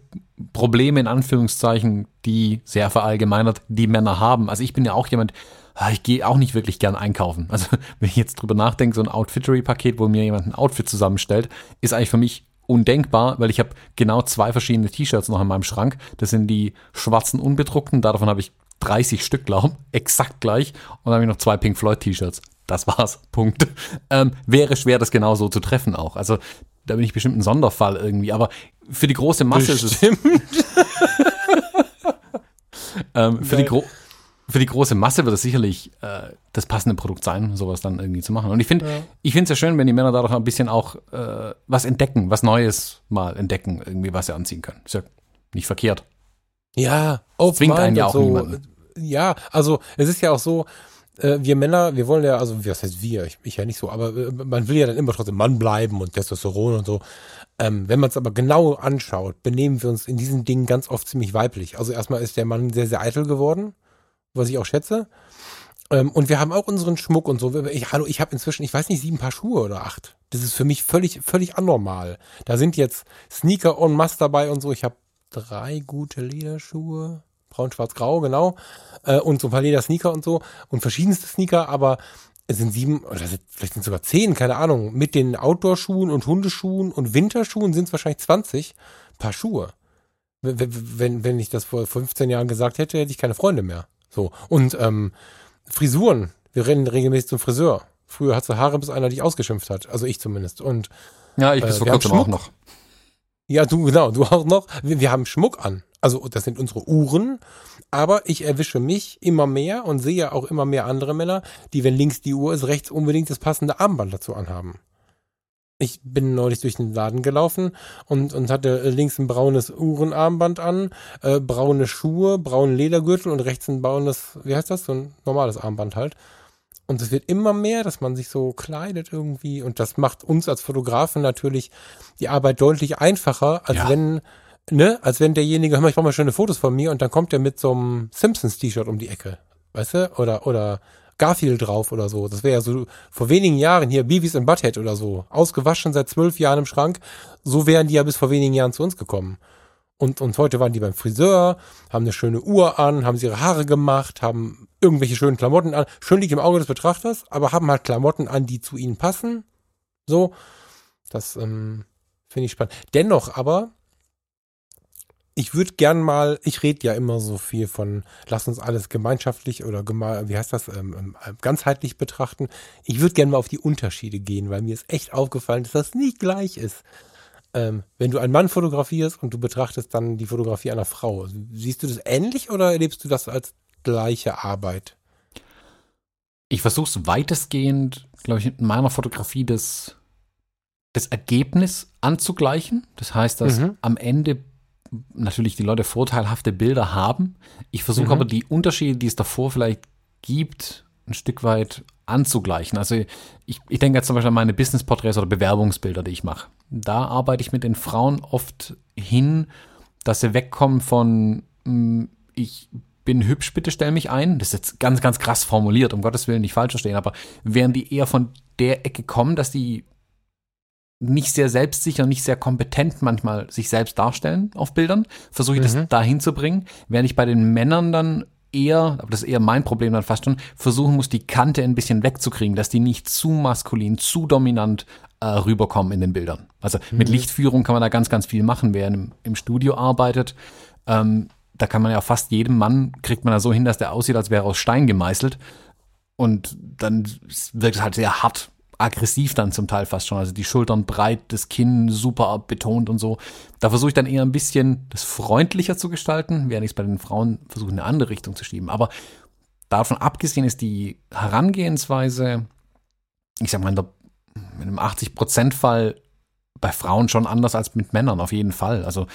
Probleme in Anführungszeichen, die sehr verallgemeinert die Männer haben. Also ich bin ja auch jemand, ah, ich gehe auch nicht wirklich gern einkaufen. Also <laughs> wenn ich jetzt drüber nachdenke, so ein Outfittery-Paket, wo mir jemand ein Outfit zusammenstellt, ist eigentlich für mich undenkbar, weil ich habe genau zwei verschiedene T-Shirts noch in meinem Schrank. Das sind die schwarzen unbedruckten, davon habe ich 30 Stück, glauben, <laughs> exakt gleich. Und dann habe ich noch zwei Pink Floyd T-Shirts. Das war's. <laughs> Punkt. Ähm, wäre schwer, das genau so zu treffen auch. Also da bin ich bestimmt ein Sonderfall irgendwie. Aber für die große Masse bestimmt. ist es. <laughs> ähm, für, die für die große Masse wird es sicherlich äh, das passende Produkt sein, sowas dann irgendwie zu machen. Und ich finde, ja. ich finde es ja schön, wenn die Männer dadurch ein bisschen auch äh, was entdecken, was Neues mal entdecken, irgendwie was sie anziehen können. Ist ja nicht verkehrt. Ja, zwingt einen ja auch so. niemanden. Ja, also es ist ja auch so, äh, wir Männer, wir wollen ja, also was heißt wir, ich, ich ja nicht so, aber äh, man will ja dann immer trotzdem Mann bleiben und Testosteron und so. Ähm, wenn man es aber genau anschaut, benehmen wir uns in diesen Dingen ganz oft ziemlich weiblich. Also erstmal ist der Mann sehr, sehr eitel geworden, was ich auch schätze. Ähm, und wir haben auch unseren Schmuck und so. Ich, hallo, ich habe inzwischen, ich weiß nicht, sieben Paar Schuhe oder acht. Das ist für mich völlig, völlig anormal. Da sind jetzt Sneaker en masse dabei und so. Ich habe drei gute Lederschuhe braun, schwarz, grau, genau. Äh, und so ein paar Leder-Sneaker und so und verschiedenste Sneaker, aber es sind sieben, oder vielleicht sind sogar zehn, keine Ahnung. Mit den Outdoor-Schuhen und Hundeschuhen und Winterschuhen sind es wahrscheinlich 20 Paar Schuhe. Wenn, wenn ich das vor 15 Jahren gesagt hätte, hätte ich keine Freunde mehr. So. Und ähm, Frisuren. Wir rennen regelmäßig zum Friseur. Früher hat du Haare, bis einer dich ausgeschimpft hat. Also ich zumindest. Und ja, ich bis äh, vor kurzem auch noch. Ja, du, genau, du auch noch. Wir, wir haben Schmuck an. Also das sind unsere Uhren, aber ich erwische mich immer mehr und sehe auch immer mehr andere Männer, die, wenn links die Uhr ist, rechts unbedingt das passende Armband dazu anhaben. Ich bin neulich durch den Laden gelaufen und, und hatte links ein braunes Uhrenarmband an, äh, braune Schuhe, braunen Ledergürtel und rechts ein braunes, wie heißt das, so ein normales Armband halt. Und es wird immer mehr, dass man sich so kleidet irgendwie. Und das macht uns als Fotografen natürlich die Arbeit deutlich einfacher, als ja. wenn ne, als wenn derjenige, hör mal, ich brauche mal schöne Fotos von mir und dann kommt der mit so einem Simpsons-T-Shirt um die Ecke. Weißt du? Oder, oder Garfield drauf oder so. Das wäre ja so vor wenigen Jahren hier Beavis and Butthead oder so. Ausgewaschen seit zwölf Jahren im Schrank. So wären die ja bis vor wenigen Jahren zu uns gekommen. Und, und heute waren die beim Friseur, haben eine schöne Uhr an, haben sie ihre Haare gemacht, haben irgendwelche schönen Klamotten an. Schön liegt im Auge des Betrachters, aber haben halt Klamotten an, die zu ihnen passen. So. Das ähm, finde ich spannend. Dennoch aber ich würde gern mal, ich rede ja immer so viel von, lass uns alles gemeinschaftlich oder geme wie heißt das, ähm, ähm ganzheitlich betrachten. Ich würde gern mal auf die Unterschiede gehen, weil mir ist echt aufgefallen, dass das nicht gleich ist. Ähm, wenn du einen Mann fotografierst und du betrachtest dann die Fotografie einer Frau, siehst du das ähnlich oder erlebst du das als gleiche Arbeit? Ich versuche es weitestgehend, glaube ich, in meiner Fotografie das, das Ergebnis anzugleichen. Das heißt, dass mhm. am Ende natürlich die Leute vorteilhafte Bilder haben. Ich versuche mhm. aber die Unterschiede, die es davor vielleicht gibt, ein Stück weit anzugleichen. Also ich, ich denke jetzt zum Beispiel an meine Business-Porträts oder Bewerbungsbilder, die ich mache. Da arbeite ich mit den Frauen oft hin, dass sie wegkommen von hm, ich bin hübsch, bitte stell mich ein. Das ist jetzt ganz, ganz krass formuliert, um Gottes Willen nicht falsch verstehen, aber während die eher von der Ecke kommen, dass die nicht sehr selbstsicher, nicht sehr kompetent manchmal sich selbst darstellen auf Bildern, versuche ich mhm. das dahin zu bringen, während ich bei den Männern dann eher, aber das ist eher mein Problem dann fast schon, versuchen muss, die Kante ein bisschen wegzukriegen, dass die nicht zu maskulin, zu dominant äh, rüberkommen in den Bildern. Also mhm. mit Lichtführung kann man da ganz, ganz viel machen, wer im, im Studio arbeitet. Ähm, da kann man ja fast jedem Mann, kriegt man da so hin, dass der aussieht, als wäre er aus Stein gemeißelt. Und dann wirkt es halt sehr hart aggressiv dann zum Teil fast schon. Also die Schultern breit, das Kinn super betont und so. Da versuche ich dann eher ein bisschen das freundlicher zu gestalten, während ich es bei den Frauen versuche, in eine andere Richtung zu schieben. Aber davon abgesehen ist die Herangehensweise, ich sag mal, in, der, in einem 80%-Fall bei Frauen schon anders als mit Männern, auf jeden Fall. Also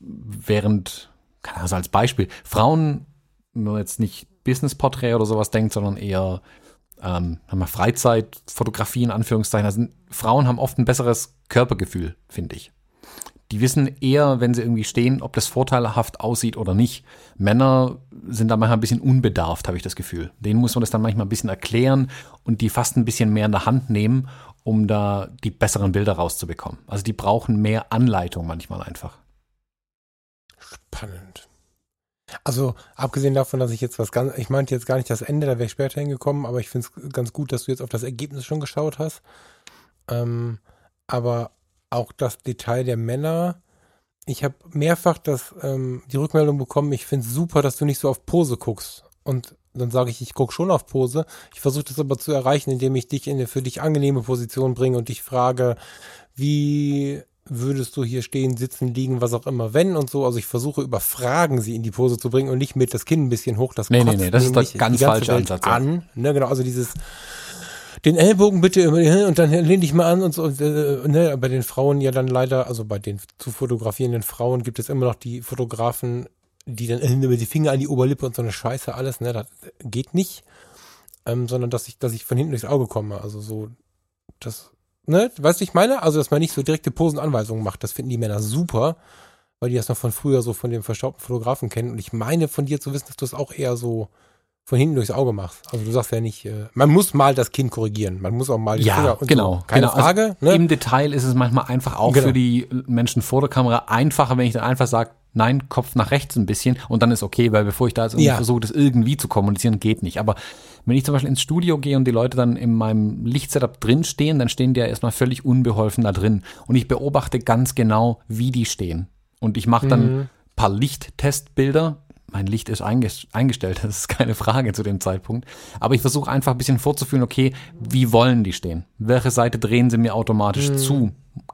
während, Ahnung, als Beispiel, Frauen, wenn man jetzt nicht Business-Porträt oder sowas denkt, sondern eher ähm, haben wir Freizeitfotografie in Anführungszeichen. Also Frauen haben oft ein besseres Körpergefühl, finde ich. Die wissen eher, wenn sie irgendwie stehen, ob das vorteilhaft aussieht oder nicht. Männer sind da manchmal ein bisschen unbedarft, habe ich das Gefühl. Denen muss man das dann manchmal ein bisschen erklären und die fast ein bisschen mehr in der Hand nehmen, um da die besseren Bilder rauszubekommen. Also die brauchen mehr Anleitung manchmal einfach. Spannend. Also, abgesehen davon, dass ich jetzt was ganz, ich meinte jetzt gar nicht das Ende, da wäre ich später hingekommen, aber ich finde es ganz gut, dass du jetzt auf das Ergebnis schon geschaut hast. Ähm, aber auch das Detail der Männer. Ich habe mehrfach das, ähm, die Rückmeldung bekommen, ich finde es super, dass du nicht so auf Pose guckst. Und dann sage ich, ich gucke schon auf Pose. Ich versuche das aber zu erreichen, indem ich dich in eine für dich angenehme Position bringe und dich frage, wie würdest du hier stehen, sitzen, liegen, was auch immer, wenn und so. Also ich versuche über Fragen sie in die Pose zu bringen und nicht mit das Kinn ein bisschen hoch. Das nee, nee, nee, das ist das ganz falsche Ansatz. An, ne, genau, also dieses den Ellbogen bitte und dann lehn dich mal an und so. Und, äh, ne, bei den Frauen ja dann leider, also bei den zu fotografierenden Frauen gibt es immer noch die Fotografen, die dann äh, die Finger an die Oberlippe und so eine Scheiße alles, ne, das geht nicht. Ähm, sondern dass ich, dass ich von hinten durchs Auge komme. Also so, das ne, weißt du, ich meine? Also, dass man nicht so direkte Posenanweisungen macht, das finden die Männer super, weil die das noch von früher so von dem verstaubten Fotografen kennen. Und ich meine von dir zu wissen, dass du es auch eher so von hinten durchs Auge machst. Also du sagst ja nicht, äh, man muss mal das Kind korrigieren, man muss auch mal die ja, Finger und genau, so. Keine genau. Also Frage. Also ne? Im Detail ist es manchmal einfach auch genau. für die Menschen vor der Kamera einfacher, wenn ich dann einfach sage, nein, Kopf nach rechts ein bisschen und dann ist okay, weil bevor ich da jetzt irgendwie ja. versuche, das irgendwie zu kommunizieren, geht nicht. Aber wenn ich zum Beispiel ins Studio gehe und die Leute dann in meinem Lichtsetup drin stehen, dann stehen die ja erstmal völlig unbeholfen da drin. Und ich beobachte ganz genau, wie die stehen. Und ich mache dann mhm. paar Lichttestbilder, mein Licht ist eingestellt, <laughs> das ist keine Frage zu dem Zeitpunkt. Aber ich versuche einfach ein bisschen vorzufühlen, okay, wie wollen die stehen? Welche Seite drehen sie mir automatisch mhm. zu?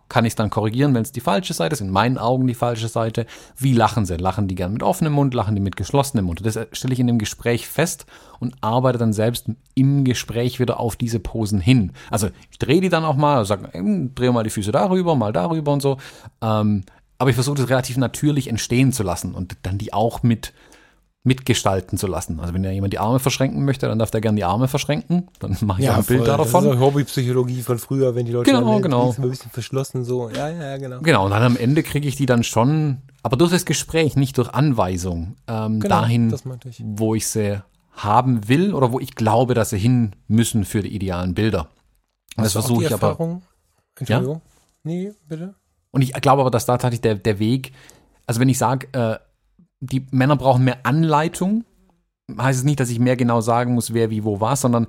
Kann ich es dann korrigieren, wenn es die falsche Seite ist? In meinen Augen die falsche Seite. Wie lachen sie? Lachen die gern mit offenem Mund? Lachen die mit geschlossenem Mund? Das stelle ich in dem Gespräch fest und arbeite dann selbst im Gespräch wieder auf diese Posen hin. Also ich drehe die dann auch mal, sage, drehe mal die Füße darüber, mal darüber und so. Ähm, aber ich versuche das relativ natürlich entstehen zu lassen und dann die auch mit mitgestalten zu lassen. Also wenn ja jemand die Arme verschränken möchte, dann darf der gerne die Arme verschränken. Dann mache ich ja, ein Bild voll. davon. Das ist Hobbypsychologie von früher, wenn die Leute genau, dann, genau. ein bisschen verschlossen so. Ja, ja, genau. Genau, und dann am Ende kriege ich die dann schon, aber durch das Gespräch, nicht durch Anweisung, ähm, genau, dahin, ich. wo ich sie haben will oder wo ich glaube, dass sie hin müssen für die idealen Bilder. Und das versuche ich Erfahrung? aber. Entschuldigung. Ja? Nee, bitte. Und ich glaube aber, dass da tatsächlich der, der Weg, also wenn ich sage, äh, die Männer brauchen mehr Anleitung, heißt es nicht, dass ich mehr genau sagen muss, wer wie wo war, sondern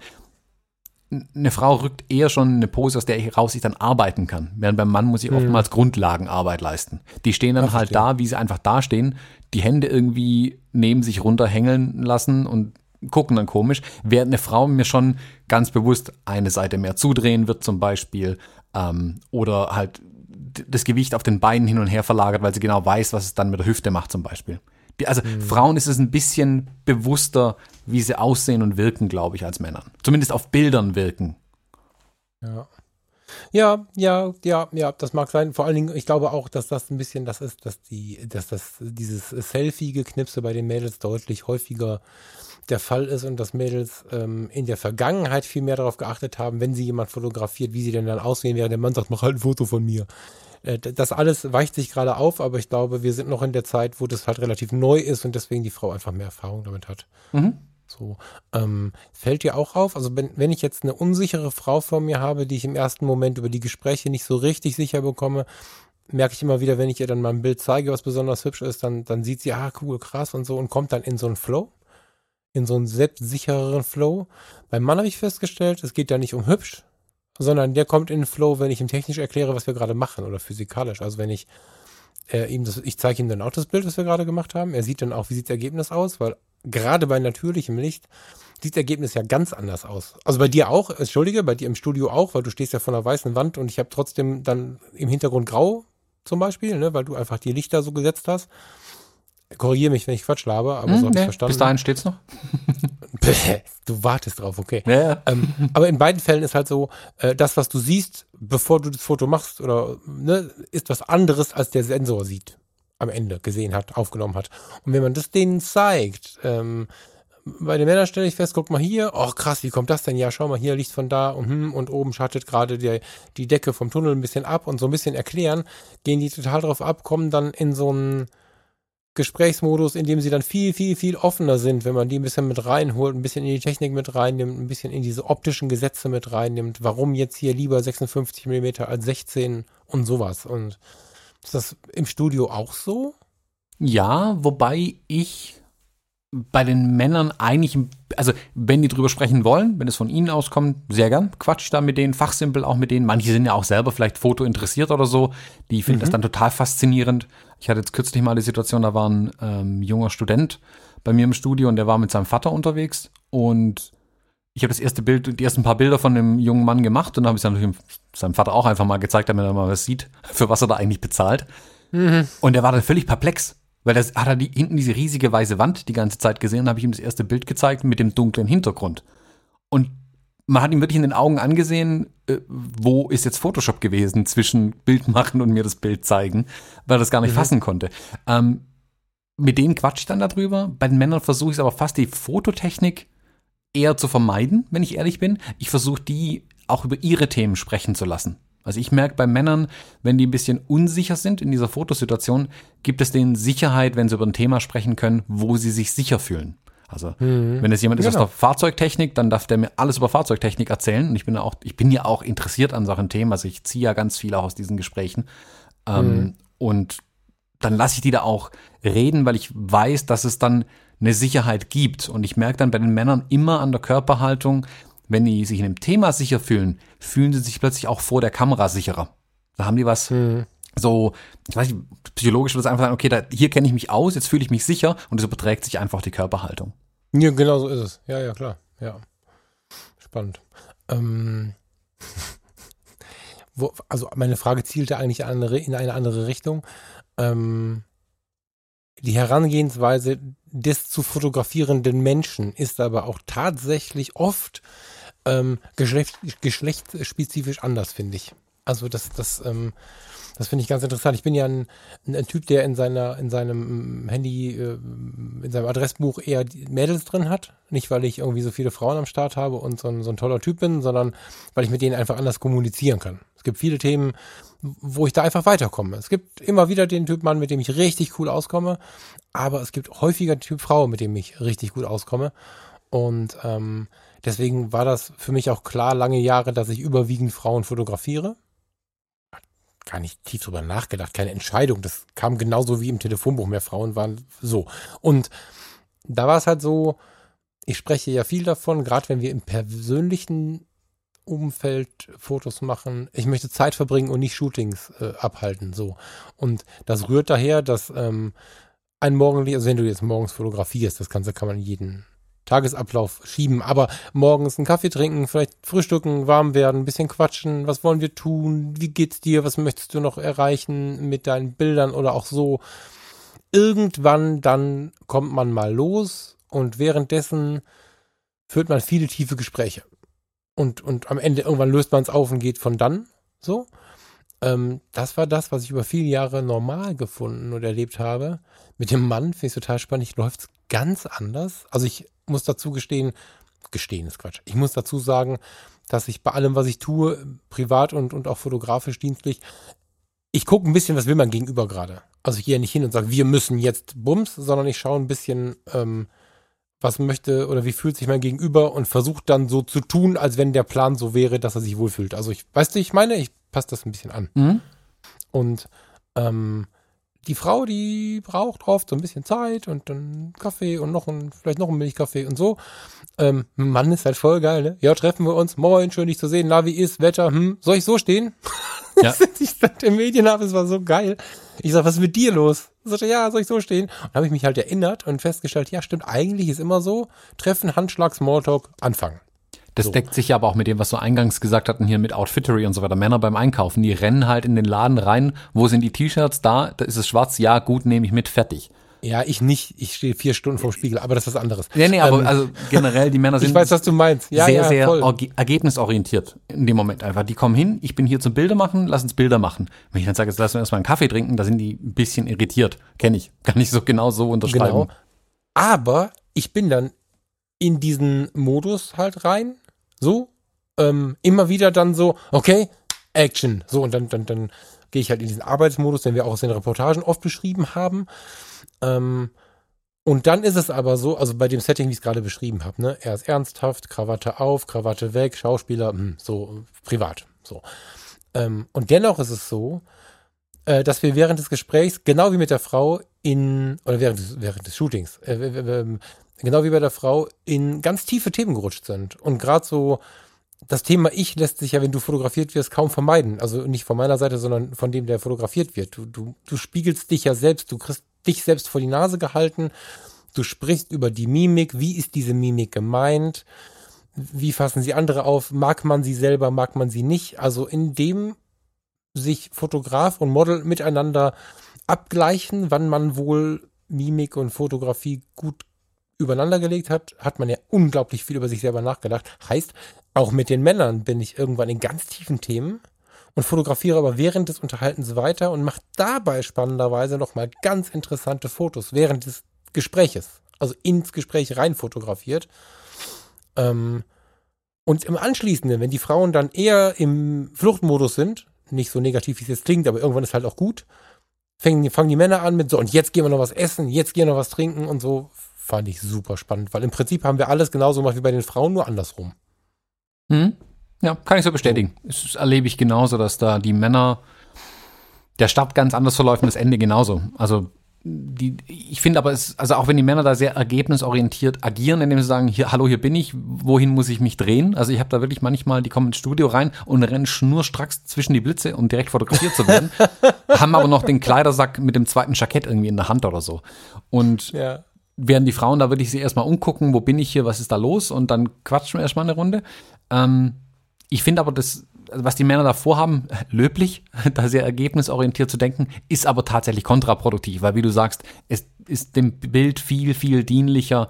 eine Frau rückt eher schon eine Pose, aus der ich raus ich dann arbeiten kann. Während beim Mann muss ich mhm. oftmals Grundlagenarbeit leisten. Die stehen dann Ach, halt da, wie sie einfach dastehen, die Hände irgendwie neben sich runterhängeln lassen und gucken dann komisch, während eine Frau mir schon ganz bewusst eine Seite mehr zudrehen wird zum Beispiel ähm, oder halt das Gewicht auf den Beinen hin und her verlagert, weil sie genau weiß, was es dann mit der Hüfte macht zum Beispiel. Also mhm. Frauen ist es ein bisschen bewusster, wie sie aussehen und wirken, glaube ich, als Männern. Zumindest auf Bildern wirken. Ja. Ja, ja, ja, ja, das mag sein. Vor allen Dingen, ich glaube auch, dass das ein bisschen das ist, dass die, dass das dieses Selfie-Geknipse bei den Mädels deutlich häufiger der Fall ist und dass Mädels ähm, in der Vergangenheit viel mehr darauf geachtet haben, wenn sie jemand fotografiert, wie sie denn dann aussehen, während der Mann sagt, mach halt ein Foto von mir. Äh, das alles weicht sich gerade auf, aber ich glaube, wir sind noch in der Zeit, wo das halt relativ neu ist und deswegen die Frau einfach mehr Erfahrung damit hat. Mhm. So, ähm, fällt dir auch auf, also wenn, wenn ich jetzt eine unsichere Frau vor mir habe, die ich im ersten Moment über die Gespräche nicht so richtig sicher bekomme, merke ich immer wieder, wenn ich ihr dann mal ein Bild zeige, was besonders hübsch ist, dann, dann sieht sie, ah, cool, krass und so und kommt dann in so einen Flow in so einen selbstsichereren Flow. Beim Mann habe ich festgestellt, es geht ja nicht um hübsch, sondern der kommt in den Flow, wenn ich ihm technisch erkläre, was wir gerade machen oder physikalisch. Also wenn ich äh, ihm das, ich zeige ihm dann auch das Bild, was wir gerade gemacht haben. Er sieht dann auch, wie sieht das Ergebnis aus, weil gerade bei natürlichem Licht sieht das Ergebnis ja ganz anders aus. Also bei dir auch, entschuldige, bei dir im Studio auch, weil du stehst ja vor einer weißen Wand und ich habe trotzdem dann im Hintergrund grau zum Beispiel, ne, weil du einfach die Lichter so gesetzt hast. Korrigiere mich, wenn ich Quatsch labe, aber hm, so habe nee, ich verstanden. Bis dahin steht's noch. <laughs> <laughs> du wartest drauf, okay. Ja, ja. Ähm, aber in beiden Fällen ist halt so, äh, das, was du siehst, bevor du das Foto machst, oder ne, ist was anderes, als der Sensor sieht, am Ende gesehen hat, aufgenommen hat. Und wenn man das denen zeigt, ähm, bei den Männern stelle ich fest, guck mal hier, oh krass, wie kommt das denn? Ja, schau mal, hier Licht von da und, hm, und oben schattet gerade die, die Decke vom Tunnel ein bisschen ab und so ein bisschen erklären, gehen die total drauf ab, kommen dann in so einen Gesprächsmodus, in dem sie dann viel, viel, viel offener sind, wenn man die ein bisschen mit reinholt, ein bisschen in die Technik mit reinnimmt, ein bisschen in diese optischen Gesetze mit reinnimmt, warum jetzt hier lieber 56 Millimeter als 16 und sowas. Und ist das im Studio auch so? Ja, wobei ich bei den Männern eigentlich, also wenn die drüber sprechen wollen, wenn es von ihnen auskommt, sehr gern. Quatsch da mit denen, fachsimpel auch mit denen. Manche sind ja auch selber vielleicht Foto interessiert oder so. Die finden mhm. das dann total faszinierend. Ich hatte jetzt kürzlich mal die Situation, da war ein ähm, junger Student bei mir im Studio und der war mit seinem Vater unterwegs und ich habe das erste Bild, die ersten paar Bilder von dem jungen Mann gemacht und dann habe ich es natürlich seinem Vater auch einfach mal gezeigt, damit er mal was sieht, <laughs> für was er da eigentlich bezahlt. Mhm. Und er war dann völlig perplex weil das hat er die, hinten diese riesige weiße Wand die ganze Zeit gesehen, habe ich ihm das erste Bild gezeigt mit dem dunklen Hintergrund. Und man hat ihm wirklich in den Augen angesehen, äh, wo ist jetzt Photoshop gewesen zwischen Bild machen und mir das Bild zeigen, weil er das gar nicht mhm. fassen konnte. Ähm, mit denen quatsche ich dann darüber. Bei den Männern versuche ich es aber fast die Fototechnik eher zu vermeiden, wenn ich ehrlich bin. Ich versuche die auch über ihre Themen sprechen zu lassen. Also ich merke bei Männern, wenn die ein bisschen unsicher sind in dieser Fotosituation, gibt es denen Sicherheit, wenn sie über ein Thema sprechen können, wo sie sich sicher fühlen. Also mhm. wenn es jemand ist genau. aus der Fahrzeugtechnik, dann darf der mir alles über Fahrzeugtechnik erzählen. Und ich bin auch, ich bin ja auch interessiert an solchen Themen. Also ich ziehe ja ganz viel auch aus diesen Gesprächen. Ähm, mhm. Und dann lasse ich die da auch reden, weil ich weiß, dass es dann eine Sicherheit gibt. Und ich merke dann bei den Männern immer an der Körperhaltung, wenn die sich in dem Thema sicher fühlen, fühlen sie sich plötzlich auch vor der Kamera sicherer. Da haben die was mhm. so, ich weiß nicht, psychologisch würde es einfach sagen, okay, da, hier kenne ich mich aus, jetzt fühle ich mich sicher und es überträgt sich einfach die Körperhaltung. Ja, genau so ist es. Ja, ja, klar. Ja. Spannend. Ähm, <laughs> wo, also meine Frage zielte eigentlich andere, in eine andere Richtung. Ähm, die Herangehensweise des zu fotografierenden Menschen ist aber auch tatsächlich oft ähm, geschlecht, geschlechtsspezifisch anders, finde ich. Also das, das, ähm, das finde ich ganz interessant. Ich bin ja ein, ein, Typ, der in seiner, in seinem Handy, äh, in seinem Adressbuch eher Mädels drin hat. Nicht, weil ich irgendwie so viele Frauen am Start habe und so ein, so ein toller Typ bin, sondern weil ich mit denen einfach anders kommunizieren kann. Es gibt viele Themen, wo ich da einfach weiterkomme. Es gibt immer wieder den Typ Mann, mit dem ich richtig cool auskomme, aber es gibt häufiger Typ Frau, mit dem ich richtig gut auskomme. Und ähm, deswegen war das für mich auch klar lange Jahre, dass ich überwiegend Frauen fotografiere. Gar nicht tief drüber nachgedacht, keine Entscheidung. Das kam genauso wie im Telefonbuch. Mehr Frauen waren so. Und da war es halt so, ich spreche ja viel davon, gerade wenn wir im persönlichen Umfeld Fotos machen. Ich möchte Zeit verbringen und nicht Shootings äh, abhalten. So. Und das rührt daher, dass ähm, ein morgendlich, also wenn du jetzt morgens fotografierst, das Ganze kann man jeden Tagesablauf schieben, aber morgens einen Kaffee trinken, vielleicht frühstücken, warm werden, ein bisschen quatschen, was wollen wir tun, wie geht's dir, was möchtest du noch erreichen mit deinen Bildern oder auch so. Irgendwann dann kommt man mal los und währenddessen führt man viele tiefe Gespräche und, und am Ende irgendwann löst man es auf und geht von dann so. Ähm, das war das, was ich über viele Jahre normal gefunden und erlebt habe. Mit dem Mann finde ich total spannend. Läuft es ganz anders. Also ich muss dazu gestehen, gestehen ist Quatsch. Ich muss dazu sagen, dass ich bei allem, was ich tue, privat und, und auch fotografisch, dienstlich, ich gucke ein bisschen, was will man gegenüber gerade. Also ich gehe ja nicht hin und sage, wir müssen jetzt Bums, sondern ich schaue ein bisschen, ähm, was möchte oder wie fühlt sich mein Gegenüber und versucht dann so zu tun, als wenn der Plan so wäre, dass er sich wohlfühlt. Also ich, weißt du, ich meine, ich passe das ein bisschen an. Mhm. Und ähm, die Frau, die braucht oft so ein bisschen Zeit und dann Kaffee und noch ein, vielleicht noch ein Milchkaffee und so. Ähm, Mann ist halt voll geil, ne? Ja, treffen wir uns. Moin, schön dich zu sehen. Na, wie ist Wetter? Hm, soll ich so stehen? <laughs> Ja. ich sagte im Medien habe, es war so geil. Ich sag, was ist mit dir los? Ich sagte, ja, soll ich so stehen? Und habe ich mich halt erinnert und festgestellt, ja, stimmt, eigentlich ist immer so, Treffen, Handschlag, Smalltalk, anfangen. Das so. deckt sich ja aber auch mit dem, was wir eingangs gesagt hatten hier mit Outfittery und so weiter. Männer beim Einkaufen, die rennen halt in den Laden rein. Wo sind die T-Shirts? Da, da ist es schwarz. Ja, gut, nehme ich mit, fertig. Ja, ich nicht. Ich stehe vier Stunden vorm Spiegel, aber das ist was anderes. Nee, nee, aber ähm, also generell, die Männer <laughs> sind ich weiß, was du meinst. Ja, sehr, ja, sehr voll. ergebnisorientiert in dem Moment einfach. Die kommen hin, ich bin hier zum Bilder machen, lass uns Bilder machen. Wenn ich dann sage, jetzt lass uns erstmal einen Kaffee trinken, da sind die ein bisschen irritiert. Kenne ich. Kann ich so genau so unterschreiben. Genau. Aber ich bin dann in diesen Modus halt rein. So. Ähm, immer wieder dann so, okay, Action. So, und dann, dann, dann gehe ich halt in diesen Arbeitsmodus, den wir auch aus den Reportagen oft beschrieben haben. Ähm, und dann ist es aber so, also bei dem Setting, wie ich es gerade beschrieben habe, ne, er ist ernsthaft, Krawatte auf, Krawatte weg, Schauspieler, hm, so privat, so. Ähm, und dennoch ist es so, äh, dass wir während des Gesprächs, genau wie mit der Frau in, oder während des, während des Shootings, äh, genau wie bei der Frau, in ganz tiefe Themen gerutscht sind. Und gerade so, das Thema Ich lässt sich ja, wenn du fotografiert wirst, kaum vermeiden. Also nicht von meiner Seite, sondern von dem, der fotografiert wird. Du, du, du spiegelst dich ja selbst, du kriegst dich selbst vor die Nase gehalten. Du sprichst über die Mimik. Wie ist diese Mimik gemeint? Wie fassen sie andere auf? Mag man sie selber? Mag man sie nicht? Also indem sich Fotograf und Model miteinander abgleichen, wann man wohl Mimik und Fotografie gut übereinander gelegt hat, hat man ja unglaublich viel über sich selber nachgedacht. Heißt, auch mit den Männern bin ich irgendwann in ganz tiefen Themen und fotografiere aber während des Unterhaltens weiter und mache dabei spannenderweise nochmal ganz interessante Fotos während des Gespräches. Also ins Gespräch rein fotografiert. Ähm, und im Anschließenden, wenn die Frauen dann eher im Fluchtmodus sind, nicht so negativ, wie es jetzt klingt, aber irgendwann ist halt auch gut, fangen, fangen die Männer an mit so, und jetzt gehen wir noch was essen, jetzt gehen wir noch was trinken und so. Fand ich super spannend, weil im Prinzip haben wir alles genauso gemacht wie bei den Frauen, nur andersrum. Mhm. Ja, kann ich so bestätigen. Das erlebe ich genauso, dass da die Männer, der Start ganz anders verläuft und das Ende genauso. Also die, ich finde aber, es, also auch wenn die Männer da sehr ergebnisorientiert agieren, indem sie sagen, hier, hallo, hier bin ich, wohin muss ich mich drehen? Also ich habe da wirklich manchmal, die kommen ins Studio rein und rennen schnurstracks zwischen die Blitze, um direkt fotografiert zu werden, <laughs> haben aber noch den Kleidersack mit dem zweiten Jackett irgendwie in der Hand oder so. Und ja. Während die Frauen da wirklich sich erstmal umgucken, wo bin ich hier, was ist da los? Und dann quatschen wir erstmal eine Runde. Ähm, ich finde aber das, was die Männer da vorhaben, <laughs> löblich, <laughs> da sehr ergebnisorientiert zu denken, ist aber tatsächlich kontraproduktiv, weil wie du sagst, es ist dem Bild viel, viel dienlicher,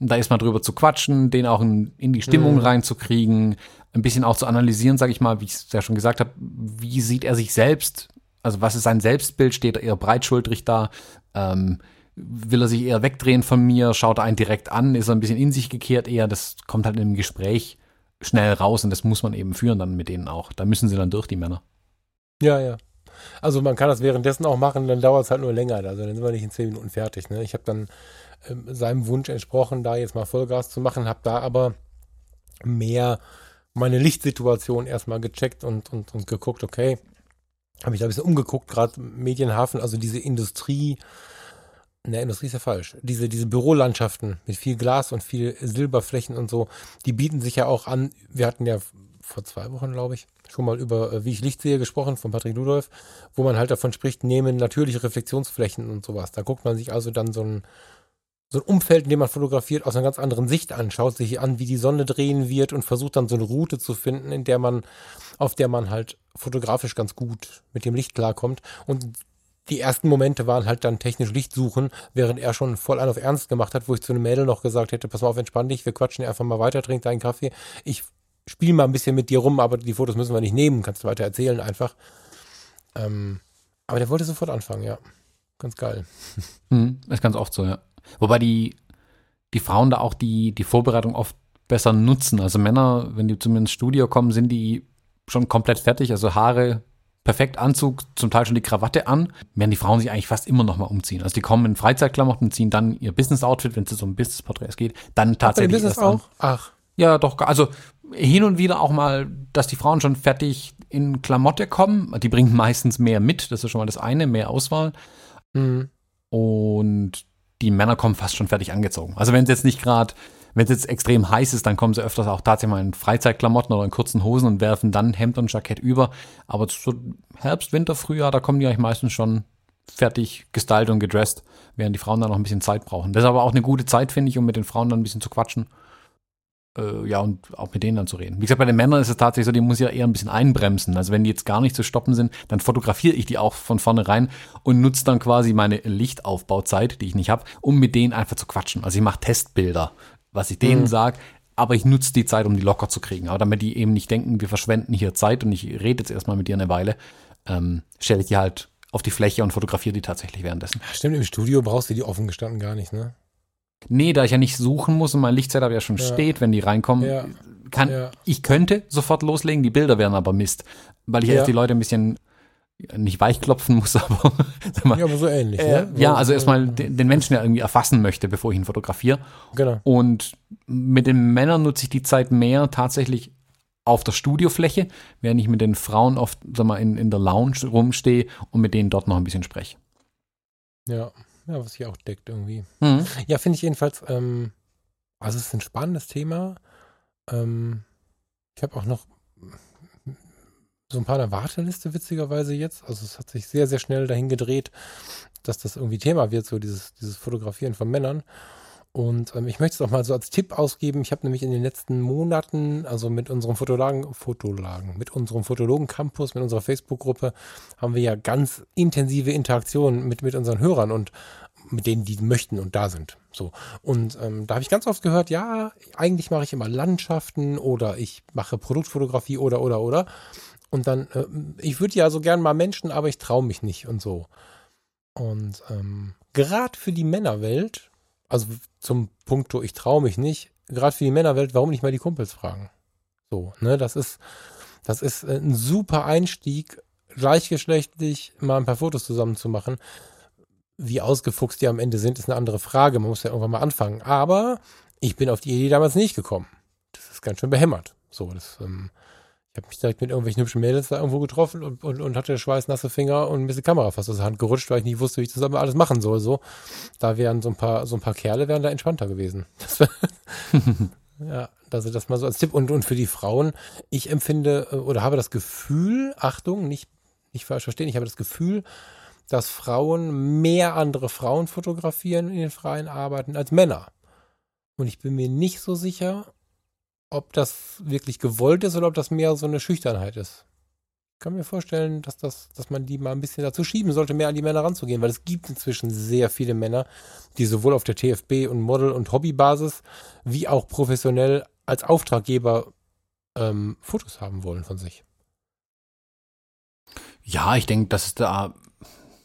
da ist mal drüber zu quatschen, den auch in, in die Stimmung mhm. reinzukriegen, ein bisschen auch zu analysieren, sage ich mal, wie ich es ja schon gesagt habe, wie sieht er sich selbst, also was ist sein Selbstbild, steht er eher breitschultrig da, ähm, will er sich eher wegdrehen von mir, schaut er einen direkt an, ist er ein bisschen in sich gekehrt eher, das kommt halt im Gespräch schnell raus und das muss man eben führen dann mit denen auch. Da müssen sie dann durch, die Männer. Ja, ja. Also man kann das währenddessen auch machen, dann dauert es halt nur länger. Also dann sind wir nicht in zehn Minuten fertig. Ne? Ich habe dann ähm, seinem Wunsch entsprochen, da jetzt mal Vollgas zu machen, habe da aber mehr meine Lichtsituation erstmal gecheckt und, und, und geguckt, okay, habe mich da ein bisschen umgeguckt, gerade Medienhafen, also diese Industrie, Ne, Industrie ist ja falsch. Diese, diese Bürolandschaften mit viel Glas und viel Silberflächen und so, die bieten sich ja auch an. Wir hatten ja vor zwei Wochen, glaube ich, schon mal über äh, Wie ich Licht sehe gesprochen von Patrick Ludolf, wo man halt davon spricht, nehmen natürliche Reflexionsflächen und sowas. Da guckt man sich also dann so ein, so ein Umfeld, in dem man fotografiert, aus einer ganz anderen Sicht an, schaut sich an, wie die Sonne drehen wird und versucht dann so eine Route zu finden, in der man, auf der man halt fotografisch ganz gut mit dem Licht klarkommt. Und die ersten Momente waren halt dann technisch Licht suchen, während er schon voll an auf Ernst gemacht hat, wo ich zu einem Mädel noch gesagt hätte, pass mal auf, entspann dich, wir quatschen einfach mal weiter, trink deinen Kaffee. Ich spiele mal ein bisschen mit dir rum, aber die Fotos müssen wir nicht nehmen, kannst du weiter erzählen einfach. Ähm, aber der wollte sofort anfangen, ja. Ganz geil. <laughs> Mhm, ist ganz oft so, ja. Wobei die, die Frauen da auch die, die Vorbereitung oft besser nutzen. Also Männer, wenn die zu mir ins Studio kommen, sind die schon komplett fertig. Also Haare perfekt Anzug, zum Teil schon die Krawatte an, werden die Frauen sich eigentlich fast immer noch mal umziehen. Also die kommen in Freizeitklamotten, ziehen dann ihr Business-Outfit, wenn es um Business-Porträts geht, dann tatsächlich Business auch? An. Ach. Ja, doch. Also hin und wieder auch mal, dass die Frauen schon fertig in Klamotte kommen. Die bringen meistens mehr mit. Das ist schon mal das eine, mehr Auswahl. Mhm. Und die Männer kommen fast schon fertig angezogen. Also wenn es jetzt nicht gerade wenn es jetzt extrem heiß ist, dann kommen sie öfters auch tatsächlich mal in Freizeitklamotten oder in kurzen Hosen und werfen dann Hemd und Jackett über. Aber so Herbst, Winter, Frühjahr, da kommen die eigentlich meistens schon fertig gestylt und gedresst, während die Frauen dann noch ein bisschen Zeit brauchen. Das ist aber auch eine gute Zeit, finde ich, um mit den Frauen dann ein bisschen zu quatschen. Äh, ja, und auch mit denen dann zu reden. Wie gesagt, bei den Männern ist es tatsächlich so, die muss ja eher ein bisschen einbremsen. Also wenn die jetzt gar nicht zu stoppen sind, dann fotografiere ich die auch von vornherein und nutze dann quasi meine Lichtaufbauzeit, die ich nicht habe, um mit denen einfach zu quatschen. Also ich mache Testbilder was ich denen mhm. sage, aber ich nutze die Zeit, um die locker zu kriegen. Aber damit die eben nicht denken, wir verschwenden hier Zeit und ich rede jetzt erstmal mit dir eine Weile, ähm, stelle ich die halt auf die Fläche und fotografiere die tatsächlich währenddessen. Stimmt, im Studio brauchst du die offen gestanden gar nicht, ne? Nee, da ich ja nicht suchen muss und mein Lichtsetup ja schon Ja. steht, wenn die reinkommen, Ja. kann Ja. ich könnte sofort loslegen, die Bilder wären aber Mist, weil ich Ja. erst die Leute ein bisschen nicht weichklopfen muss, <laughs> aber sag mal, Ja, aber so ähnlich. äh, ne? ja, So- also erstmal den, den Menschen ja irgendwie erfassen möchte, bevor ich ihn fotografiere. Genau. Und mit den Männern nutze ich die Zeit mehr tatsächlich auf der Studiofläche, während ich mit den Frauen oft sag mal, in, in der Lounge rumstehe und mit denen dort noch ein bisschen spreche. Ja. ja, was sich auch deckt irgendwie. Mhm. Ja, finde ich jedenfalls, ähm, also es ist ein spannendes Thema. Ähm, ich habe auch noch so ein paar der Warteliste, witzigerweise jetzt. Also es hat sich sehr, sehr schnell dahin gedreht, dass das irgendwie Thema wird, so dieses, dieses Fotografieren von Männern. Und ähm, ich möchte es auch mal so als Tipp ausgeben. Ich habe nämlich in den letzten Monaten, also mit unserem Fotolagen, Fotolagen, mit unserem Fotologen-Campus, mit unserer Facebook-Gruppe, haben wir ja ganz intensive Interaktionen mit, mit unseren Hörern und mit denen, die möchten und da sind. So. Und ähm, da habe ich ganz oft gehört, ja, eigentlich mache ich immer Landschaften oder ich mache Produktfotografie oder oder oder. Und dann, äh, ich würde ja so gern mal Menschen, aber ich traue mich nicht und so. Und ähm, gerade für die Männerwelt, also zum Punkto, ich traue mich nicht, gerade für die Männerwelt, warum nicht mal die Kumpels fragen? So, ne, das ist, das ist äh, ein super Einstieg, gleichgeschlechtlich mal ein paar Fotos zusammen zu machen. Wie ausgefuchst die am Ende sind, ist eine andere Frage. Man muss ja irgendwann mal anfangen. Aber ich bin auf die Idee damals nicht gekommen. Das ist ganz schön behämmert. So, das, ähm, ich habe mich direkt mit irgendwelchen hübschen Mädels da irgendwo getroffen und, und, und hatte schweißnasse Finger und ein bisschen Kamera fast aus der Hand gerutscht, weil ich nicht wusste, wie ich das aber alles machen soll. So, da wären so ein paar, so ein paar Kerle wären da entspannter gewesen. <laughs> <laughs> Ja, also das mal so als Tipp. Und, und für die Frauen, ich empfinde äh, oder habe das Gefühl, Achtung, nicht, nicht falsch verstehen, ich habe das Gefühl, dass Frauen mehr andere Frauen fotografieren in den freien Arbeiten als Männer. Und ich bin mir nicht so sicher, ob das wirklich gewollt ist oder ob das mehr so eine Schüchternheit ist. Ich kann mir vorstellen, dass, das, dass man die mal ein bisschen dazu schieben sollte, mehr an die Männer ranzugehen, weil es gibt inzwischen sehr viele Männer, die sowohl auf der TFB und Model- und Hobbybasis wie auch professionell als Auftraggeber ähm, Fotos haben wollen von sich. Ja, ich denke, dass es da,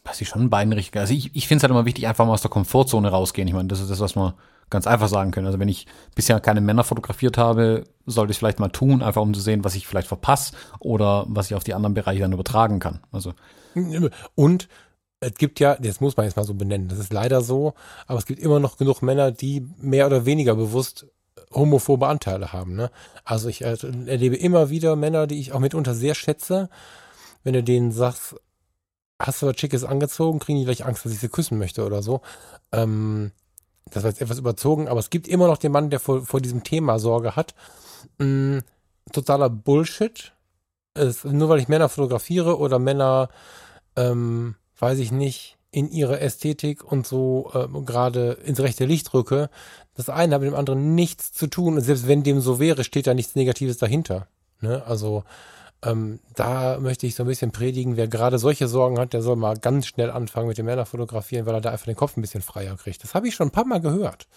dass ich schon in also ich, ich finde es halt immer wichtig, einfach mal aus der Komfortzone rausgehen. Ich meine, das ist das, was man ganz einfach sagen können. Also wenn ich bisher keine Männer fotografiert habe, sollte ich es vielleicht mal tun, einfach um zu sehen, was ich vielleicht verpasse oder was ich auf die anderen Bereiche dann übertragen kann. Also Und es gibt ja, das muss man jetzt mal so benennen, das ist leider so, aber es gibt immer noch genug Männer, die mehr oder weniger bewusst homophobe Anteile haben. Ne? Also ich äh, erlebe immer wieder Männer, die ich auch mitunter sehr schätze, wenn du denen sagst, hast du was Schickes angezogen, kriegen die gleich Angst, dass ich sie küssen möchte oder so. Ähm, das war jetzt etwas überzogen, aber es gibt immer noch den Mann, der vor, vor diesem Thema Sorge hat. Mm, totaler Bullshit. Es, nur weil ich Männer fotografiere oder Männer, ähm, weiß ich nicht, in ihre Ästhetik und so ähm, gerade ins rechte Licht rücke, das eine hat mit dem anderen nichts zu tun. Und selbst wenn dem so wäre, steht da nichts Negatives dahinter. Ne? Also ähm, da möchte ich so ein bisschen predigen, wer gerade solche Sorgen hat, der soll mal ganz schnell anfangen mit dem Männer fotografieren, weil er da einfach den Kopf ein bisschen freier kriegt. Das habe ich schon ein paar Mal gehört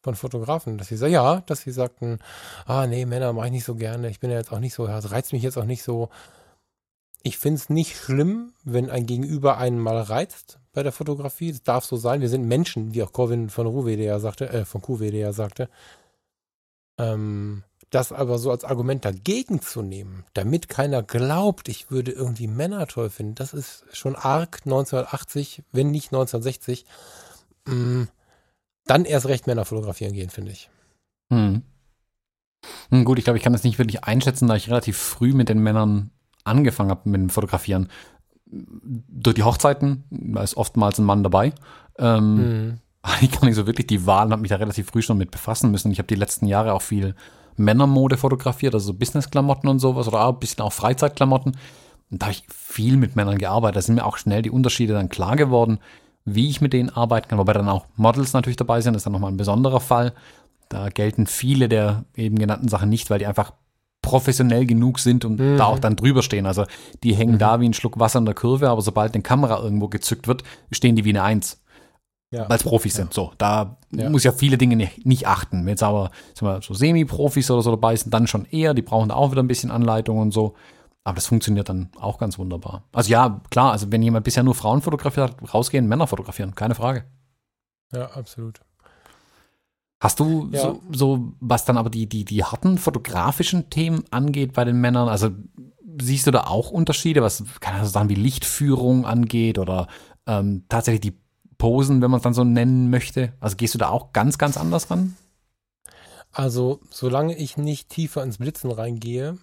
von Fotografen, dass sie sagen, ja, dass sie sagten, ah nee, Männer mache ich nicht so gerne, ich bin ja jetzt auch nicht so, das reizt mich jetzt auch nicht so. Ich finde es nicht schlimm, wenn ein Gegenüber einen mal reizt bei der Fotografie. Das darf so sein. Wir sind Menschen, wie auch Corwin von Ruwede ja sagte, äh, von QWD ja sagte. Ähm, das aber so als Argument dagegen zu nehmen, damit keiner glaubt, ich würde irgendwie Männer toll finden, das ist schon arg 1980, wenn nicht 1960. Mm, dann erst recht Männer fotografieren gehen, finde ich. Hm. Hm, gut, ich glaube, ich kann das nicht wirklich einschätzen, da ich relativ früh mit den Männern angefangen habe mit dem Fotografieren. Durch die Hochzeiten, da ist oftmals ein Mann dabei. Ähm, Mhm. <laughs> Ich kann nicht so wirklich die Wahl und habe mich da relativ früh schon mit befassen müssen. Ich habe die letzten Jahre auch viel Männermode fotografiert, also so Business-Klamotten und sowas oder auch ein bisschen auch Freizeitklamotten. Und da habe ich viel mit Männern gearbeitet. Da sind mir auch schnell die Unterschiede dann klar geworden, wie ich mit denen arbeiten kann, wobei dann auch Models natürlich dabei sind. Das ist dann nochmal ein besonderer Fall. Da gelten viele der eben genannten Sachen nicht, weil die einfach professionell genug sind und Mhm. da auch dann drüber stehen. Also die hängen Mhm. da wie ein Schluck Wasser in der Kurve, aber sobald eine Kamera irgendwo gezückt wird, stehen die wie eine Eins Ja. weil es Profis sind. So, da Ja. muss ja viele Dinge nicht, nicht achten. Wenn jetzt aber wir, so Semi-Profis oder so dabei sind, dann schon eher. Die brauchen da auch wieder ein bisschen Anleitung und so. Aber das funktioniert dann auch ganz wunderbar. Also ja, klar, also wenn jemand bisher nur Frauen fotografiert hat, rausgehen, Männer fotografieren, keine Frage. Ja, absolut. Hast du Ja. so, so, was dann aber die, die, die harten fotografischen Themen angeht bei den Männern, also siehst du da auch Unterschiede, was kann ich sagen, wie Lichtführung angeht oder ähm, tatsächlich die Posen, wenn man es dann so nennen möchte? Also gehst du da auch ganz, ganz anders ran? Also, solange ich nicht tiefer ins Blitzen reingehe,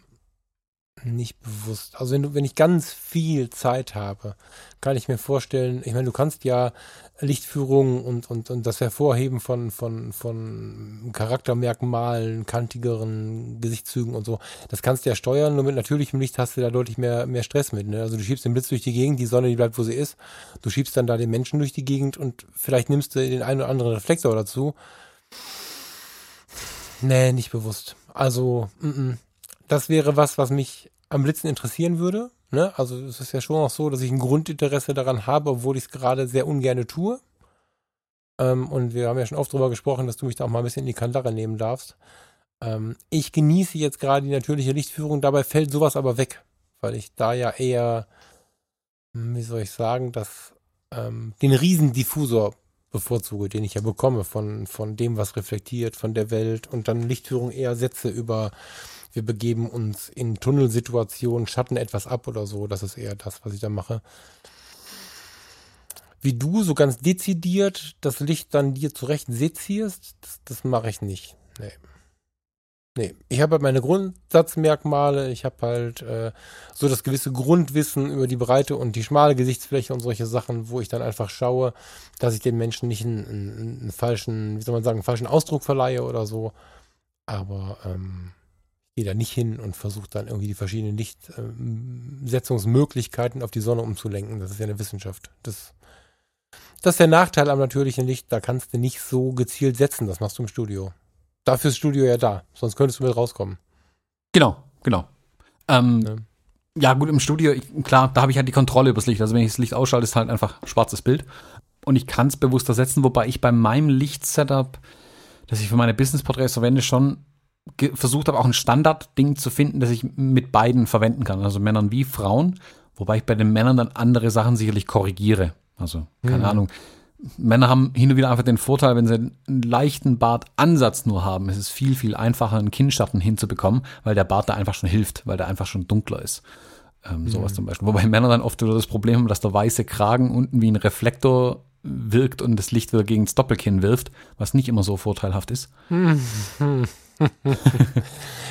nicht bewusst. Also, wenn du, wenn ich ganz viel Zeit habe, kann ich mir vorstellen, ich meine, du kannst ja Lichtführung und, und, und das Hervorheben von, von, von Charaktermerkmalen, kantigeren Gesichtszügen und so, das kannst du ja steuern, nur mit natürlichem Licht hast du da deutlich mehr, mehr Stress mit. Ne? Also, du schiebst den Blitz durch die Gegend, die Sonne, die bleibt, wo sie ist. Du schiebst dann da den Menschen durch die Gegend und vielleicht nimmst du den einen oder anderen Reflektor dazu. Nee, nicht bewusst. Also, mm -mm. Das wäre was, was mich am Blitzen interessieren würde. Ne? Also es ist ja schon auch so, dass ich ein Grundinteresse daran habe, obwohl ich es gerade sehr ungerne tue. Ähm, und wir haben ja schon oft darüber gesprochen, dass du mich da auch mal ein bisschen in die Kandare nehmen darfst. Ähm, ich genieße jetzt gerade die natürliche Lichtführung, dabei fällt sowas aber weg, weil ich da ja eher, hm, wie soll ich sagen, das, ähm, den Riesendiffusor bevorzuge, den ich ja bekomme von, von dem, was reflektiert, von der Welt und dann Lichtführung eher setze über, wir begeben uns in Tunnelsituationen, schatten etwas ab oder so. Das ist eher das, was ich da mache. Wie du so ganz dezidiert das Licht dann dir zurecht sezierst, das, das mache ich nicht. Nee. Nee, ich habe halt meine Grundsatzmerkmale, ich habe halt äh, so das gewisse Grundwissen über die Breite und die schmale Gesichtsfläche und solche Sachen, wo ich dann einfach schaue, dass ich den Menschen nicht einen, einen, einen falschen, wie soll man sagen, einen falschen Ausdruck verleihe oder so. Aber ähm, gehe da nicht hin und versuche dann irgendwie die verschiedenen Lichtsetzungsmöglichkeiten auf die Sonne umzulenken. Das ist ja eine Wissenschaft. Das, das ist der Nachteil am natürlichen Licht. Da kannst du nicht so gezielt setzen. Das machst du im Studio. Dafür ist das Studio ja da. Sonst könntest du mit rauskommen. Genau, genau. Ähm, Ja. ja. gut, im Studio, ich, klar, da habe ich halt die Kontrolle übers Licht. Also wenn ich das Licht ausschalte, ist halt einfach schwarzes Bild. Und ich kann es bewusster setzen, wobei ich bei meinem Lichtsetup, das ich für meine Business-Porträts verwende, schon versucht habe, auch ein Standardding zu finden, das ich mit beiden verwenden kann. Also Männern wie Frauen. Wobei ich bei den Männern dann andere Sachen sicherlich korrigiere. Also, keine Mhm. Ahnung. Männer haben hin und wieder einfach den Vorteil, wenn sie einen leichten Bartansatz nur haben, ist es viel, viel einfacher, einen Kinnschatten hinzubekommen, weil der Bart da einfach schon hilft, weil der einfach schon dunkler ist. Ähm, sowas zum Beispiel. Wobei Männer dann oft wieder das Problem haben, dass der weiße Kragen unten wie ein Reflektor wirkt und das Licht wieder gegen das Doppelkinn wirft, was nicht immer so vorteilhaft ist. <laughs>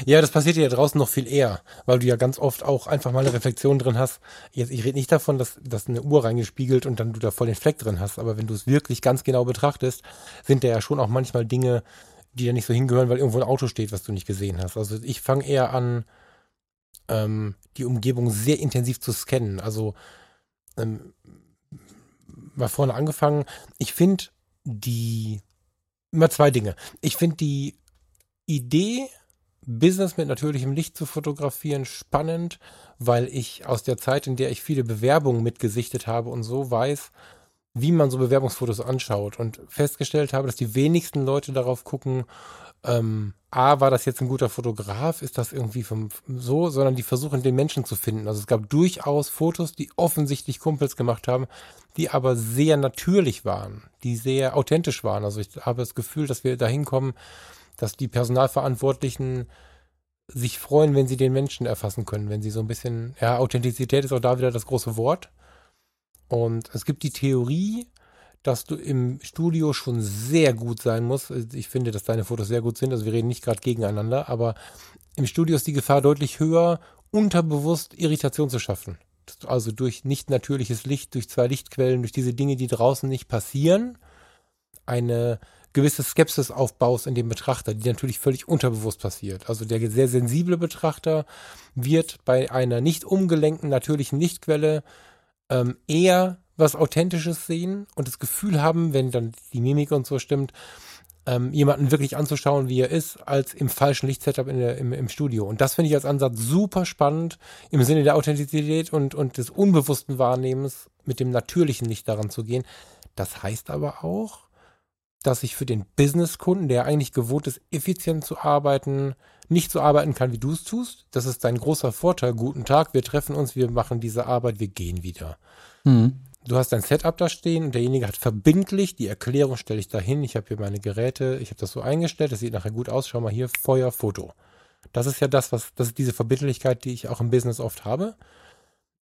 Ja, das passiert ja draußen noch viel eher, weil du ja ganz oft auch einfach mal eine Reflexion drin hast. Jetzt, ich rede nicht davon, dass, dass eine Uhr reingespiegelt und dann du da voll den Fleck drin hast, aber wenn du es wirklich ganz genau betrachtest, sind da ja schon auch manchmal Dinge, die da nicht so hingehören, weil irgendwo ein Auto steht, was du nicht gesehen hast. Also ich fange eher an, ähm, die Umgebung sehr intensiv zu scannen. Also ähm, mal vorne angefangen. Ich finde die immer zwei Dinge. Ich finde die Idee, Business mit natürlichem Licht zu fotografieren, spannend, weil ich aus der Zeit, in der ich viele Bewerbungen mitgesichtet habe und so weiß, wie man so Bewerbungsfotos anschaut und festgestellt habe, dass die wenigsten Leute darauf gucken, ähm, A, war das jetzt ein guter Fotograf, ist das irgendwie vom, so, sondern die versuchen, den Menschen zu finden. Also es gab durchaus Fotos, die offensichtlich Kumpels gemacht haben, die aber sehr natürlich waren, die sehr authentisch waren. Also ich habe das Gefühl, dass wir dahin kommen, dass die Personalverantwortlichen sich freuen, wenn sie den Menschen erfassen können, wenn sie so ein bisschen, ja, Authentizität ist auch da wieder das große Wort. Und es gibt die Theorie, dass du im Studio schon sehr gut sein musst. Ich finde, dass deine Fotos sehr gut sind, also wir reden nicht gerade gegeneinander, aber im Studio ist die Gefahr deutlich höher, unterbewusst Irritation zu schaffen. Also durch nicht natürliches Licht, durch zwei Lichtquellen, durch diese Dinge, die draußen nicht passieren, eine gewisse Skepsis aufbaust in dem Betrachter, die natürlich völlig unterbewusst passiert. Also der sehr sensible Betrachter wird bei einer nicht umgelenkten natürlichen Lichtquelle ähm, eher was Authentisches sehen und das Gefühl haben, wenn dann die Mimik und so stimmt, ähm, jemanden wirklich anzuschauen, wie er ist, als im falschen Lichtsetup in der, im, im Studio. Und das finde ich als Ansatz super spannend im Sinne der Authentizität und, und des unbewussten Wahrnehmens mit dem natürlichen Licht daran zu gehen. Das heißt aber auch, dass ich für den Businesskunden, der eigentlich gewohnt ist, effizient zu arbeiten, nicht so arbeiten kann, wie du es tust. Das ist dein großer Vorteil. Guten Tag, wir treffen uns, wir machen diese Arbeit, wir gehen wieder. Hm. du hast dein Setup da stehen und derjenige hat verbindlich, die Erklärung stelle ich da hin, ich habe hier meine Geräte, ich habe das so eingestellt, das sieht nachher gut aus, schau mal hier, Feuer, Foto. Das ist ja das, was, das ist diese Verbindlichkeit, die ich auch im Business oft habe.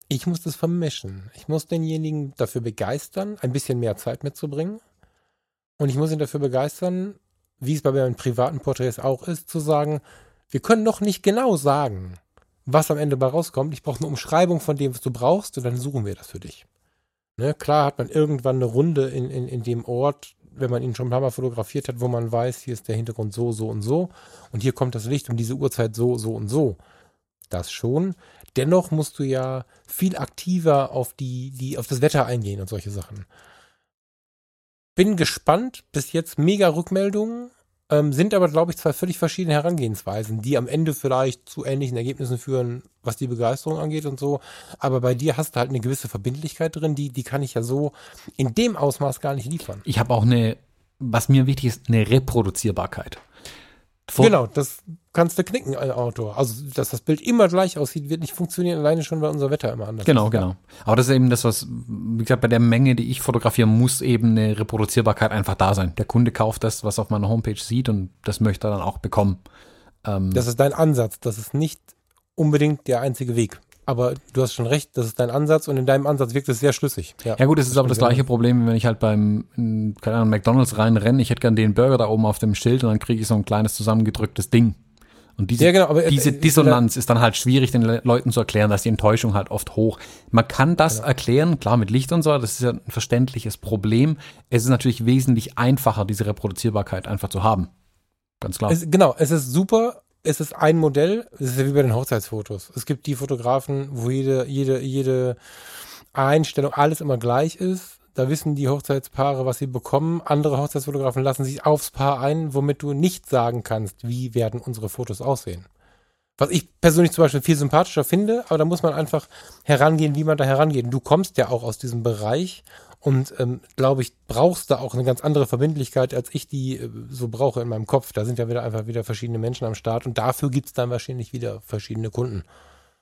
Ich muss das vermischen. Ich muss denjenigen dafür begeistern, ein bisschen mehr Zeit mitzubringen. Und ich muss ihn dafür begeistern, wie es bei meinen privaten Porträts auch ist, zu sagen, wir können noch nicht genau sagen, was am Ende bei rauskommt. Ich brauche eine Umschreibung von dem, was du brauchst, und dann suchen wir das für dich. Ne, klar hat man irgendwann eine Runde in, in, in dem Ort, wenn man ihn schon ein paar Mal fotografiert hat, wo man weiß, hier ist der Hintergrund so, so und so und hier kommt das Licht um diese Uhrzeit so, so und so. Das schon. Dennoch musst du ja viel aktiver auf die, die, auf das Wetter eingehen und solche Sachen. Bin gespannt. Bis jetzt mega Rückmeldungen. Ähm, sind aber, glaube ich, zwei völlig verschiedene Herangehensweisen, die am Ende vielleicht zu ähnlichen Ergebnissen führen, was die Begeisterung angeht und so. Aber bei dir hast du halt eine gewisse Verbindlichkeit drin, die, die kann ich ja so in dem Ausmaß gar nicht liefern. Ich habe auch eine, was mir wichtig ist, eine Reproduzierbarkeit. Vor genau, das kannst du knicken, ein Autor. Also, dass das Bild immer gleich aussieht, wird nicht funktionieren, alleine schon, weil unser Wetter immer anders genau, ist. Genau, genau. Aber das ist eben das, was, wie gesagt, bei der Menge, die ich fotografiere, muss eben eine Reproduzierbarkeit einfach da sein. Der Kunde kauft das, was auf meiner Homepage sieht und das möchte er dann auch bekommen. Ähm, das ist dein Ansatz. Das ist nicht unbedingt der einzige Weg aber du hast schon recht, das ist dein Ansatz und in deinem Ansatz wirkt es sehr schlüssig. Ja, ja gut, es ist aber das gleiche Problem, wenn ich halt beim, keine Ahnung, McDonalds reinrenne, ich hätte gern den Burger da oben auf dem Schild und dann kriege ich so ein kleines zusammengedrücktes Ding. Und diese, ja, genau, aber, diese äh, Dissonanz ist dann halt schwierig, den Leuten zu erklären, dass die Enttäuschung halt oft hoch. Man kann das genau. erklären, klar, mit Licht und so, das ist ja ein verständliches Problem. Es ist natürlich wesentlich einfacher, diese Reproduzierbarkeit einfach zu haben. Ganz klar. Es, genau, es ist super, es ist ein Modell, es ist ja wie bei den Hochzeitsfotos. Es gibt die Fotografen, wo jede, jede, jede Einstellung alles immer gleich ist. Da wissen die Hochzeitspaare, was sie bekommen. Andere Hochzeitsfotografen lassen sich aufs Paar ein, womit du nicht sagen kannst, wie werden unsere Fotos aussehen. Was ich persönlich zum Beispiel viel sympathischer finde, aber da muss man einfach herangehen, wie man da herangeht. Du kommst ja auch aus diesem Bereich und ähm, glaube ich, brauchst da auch eine ganz andere Verbindlichkeit, als ich die äh, so brauche in meinem Kopf. Da sind ja wieder einfach wieder verschiedene Menschen am Start und dafür gibt's dann wahrscheinlich wieder verschiedene Kunden.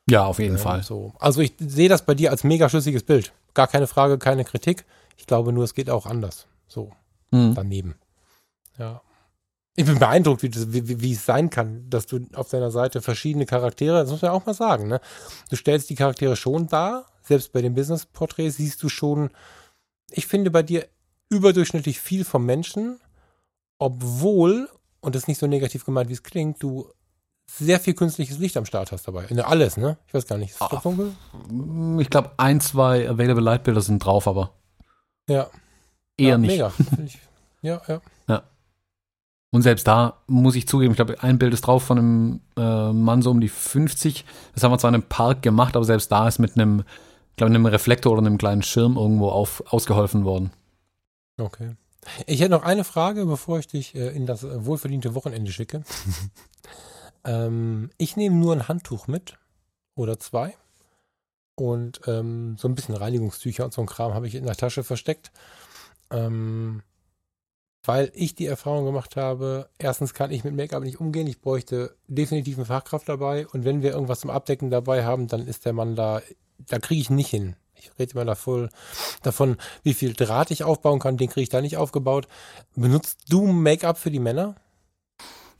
Ja, auf jeden ähm, Fall. So. Also ich sehe das bei dir als mega schlüssiges Bild. Gar keine Frage, keine Kritik. Ich glaube nur, es geht auch anders. So mhm. daneben. Ja. Ich bin beeindruckt, wie, wie, wie, es sein kann, dass du auf deiner Seite verschiedene Charaktere, das muss man auch mal sagen, ne? Du stellst die Charaktere schon dar, selbst bei den Business-Porträts siehst du schon ich finde bei dir überdurchschnittlich viel vom Menschen, obwohl, und das ist nicht so negativ gemeint, wie es klingt, du sehr viel künstliches Licht am Start hast dabei. Alles, ne? Ich weiß gar nicht. Ist das dunkel? Ich glaube, ein, zwei Available Light Bilder sind drauf, aber. Ja. Eher ja, nicht. Mega. <laughs> ja, ja. Ja. Und selbst da muss ich zugeben, ich glaube, ein Bild ist drauf von einem äh, Mann so um die 50. Das haben wir zwar in einem Park gemacht, aber selbst da ist mit einem glaube, einem Reflektor oder einem kleinen Schirm irgendwo auf, ausgeholfen worden. Okay. Ich hätte noch eine Frage, bevor ich dich äh, in das äh, wohlverdiente Wochenende schicke. <laughs> ähm, ich nehme nur ein Handtuch mit oder zwei und ähm, so ein bisschen Reinigungstücher und so ein Kram habe ich in der Tasche versteckt. Ähm, weil ich die Erfahrung gemacht habe, erstens kann ich mit Make-up nicht umgehen, ich bräuchte definitiv eine Fachkraft dabei und wenn wir irgendwas zum Abdecken dabei haben, dann ist der Mann da da kriege ich nicht hin. Ich rede immer da voll davon, wie viel Draht ich aufbauen kann, den kriege ich da nicht aufgebaut. Benutzt du Make-up für die Männer?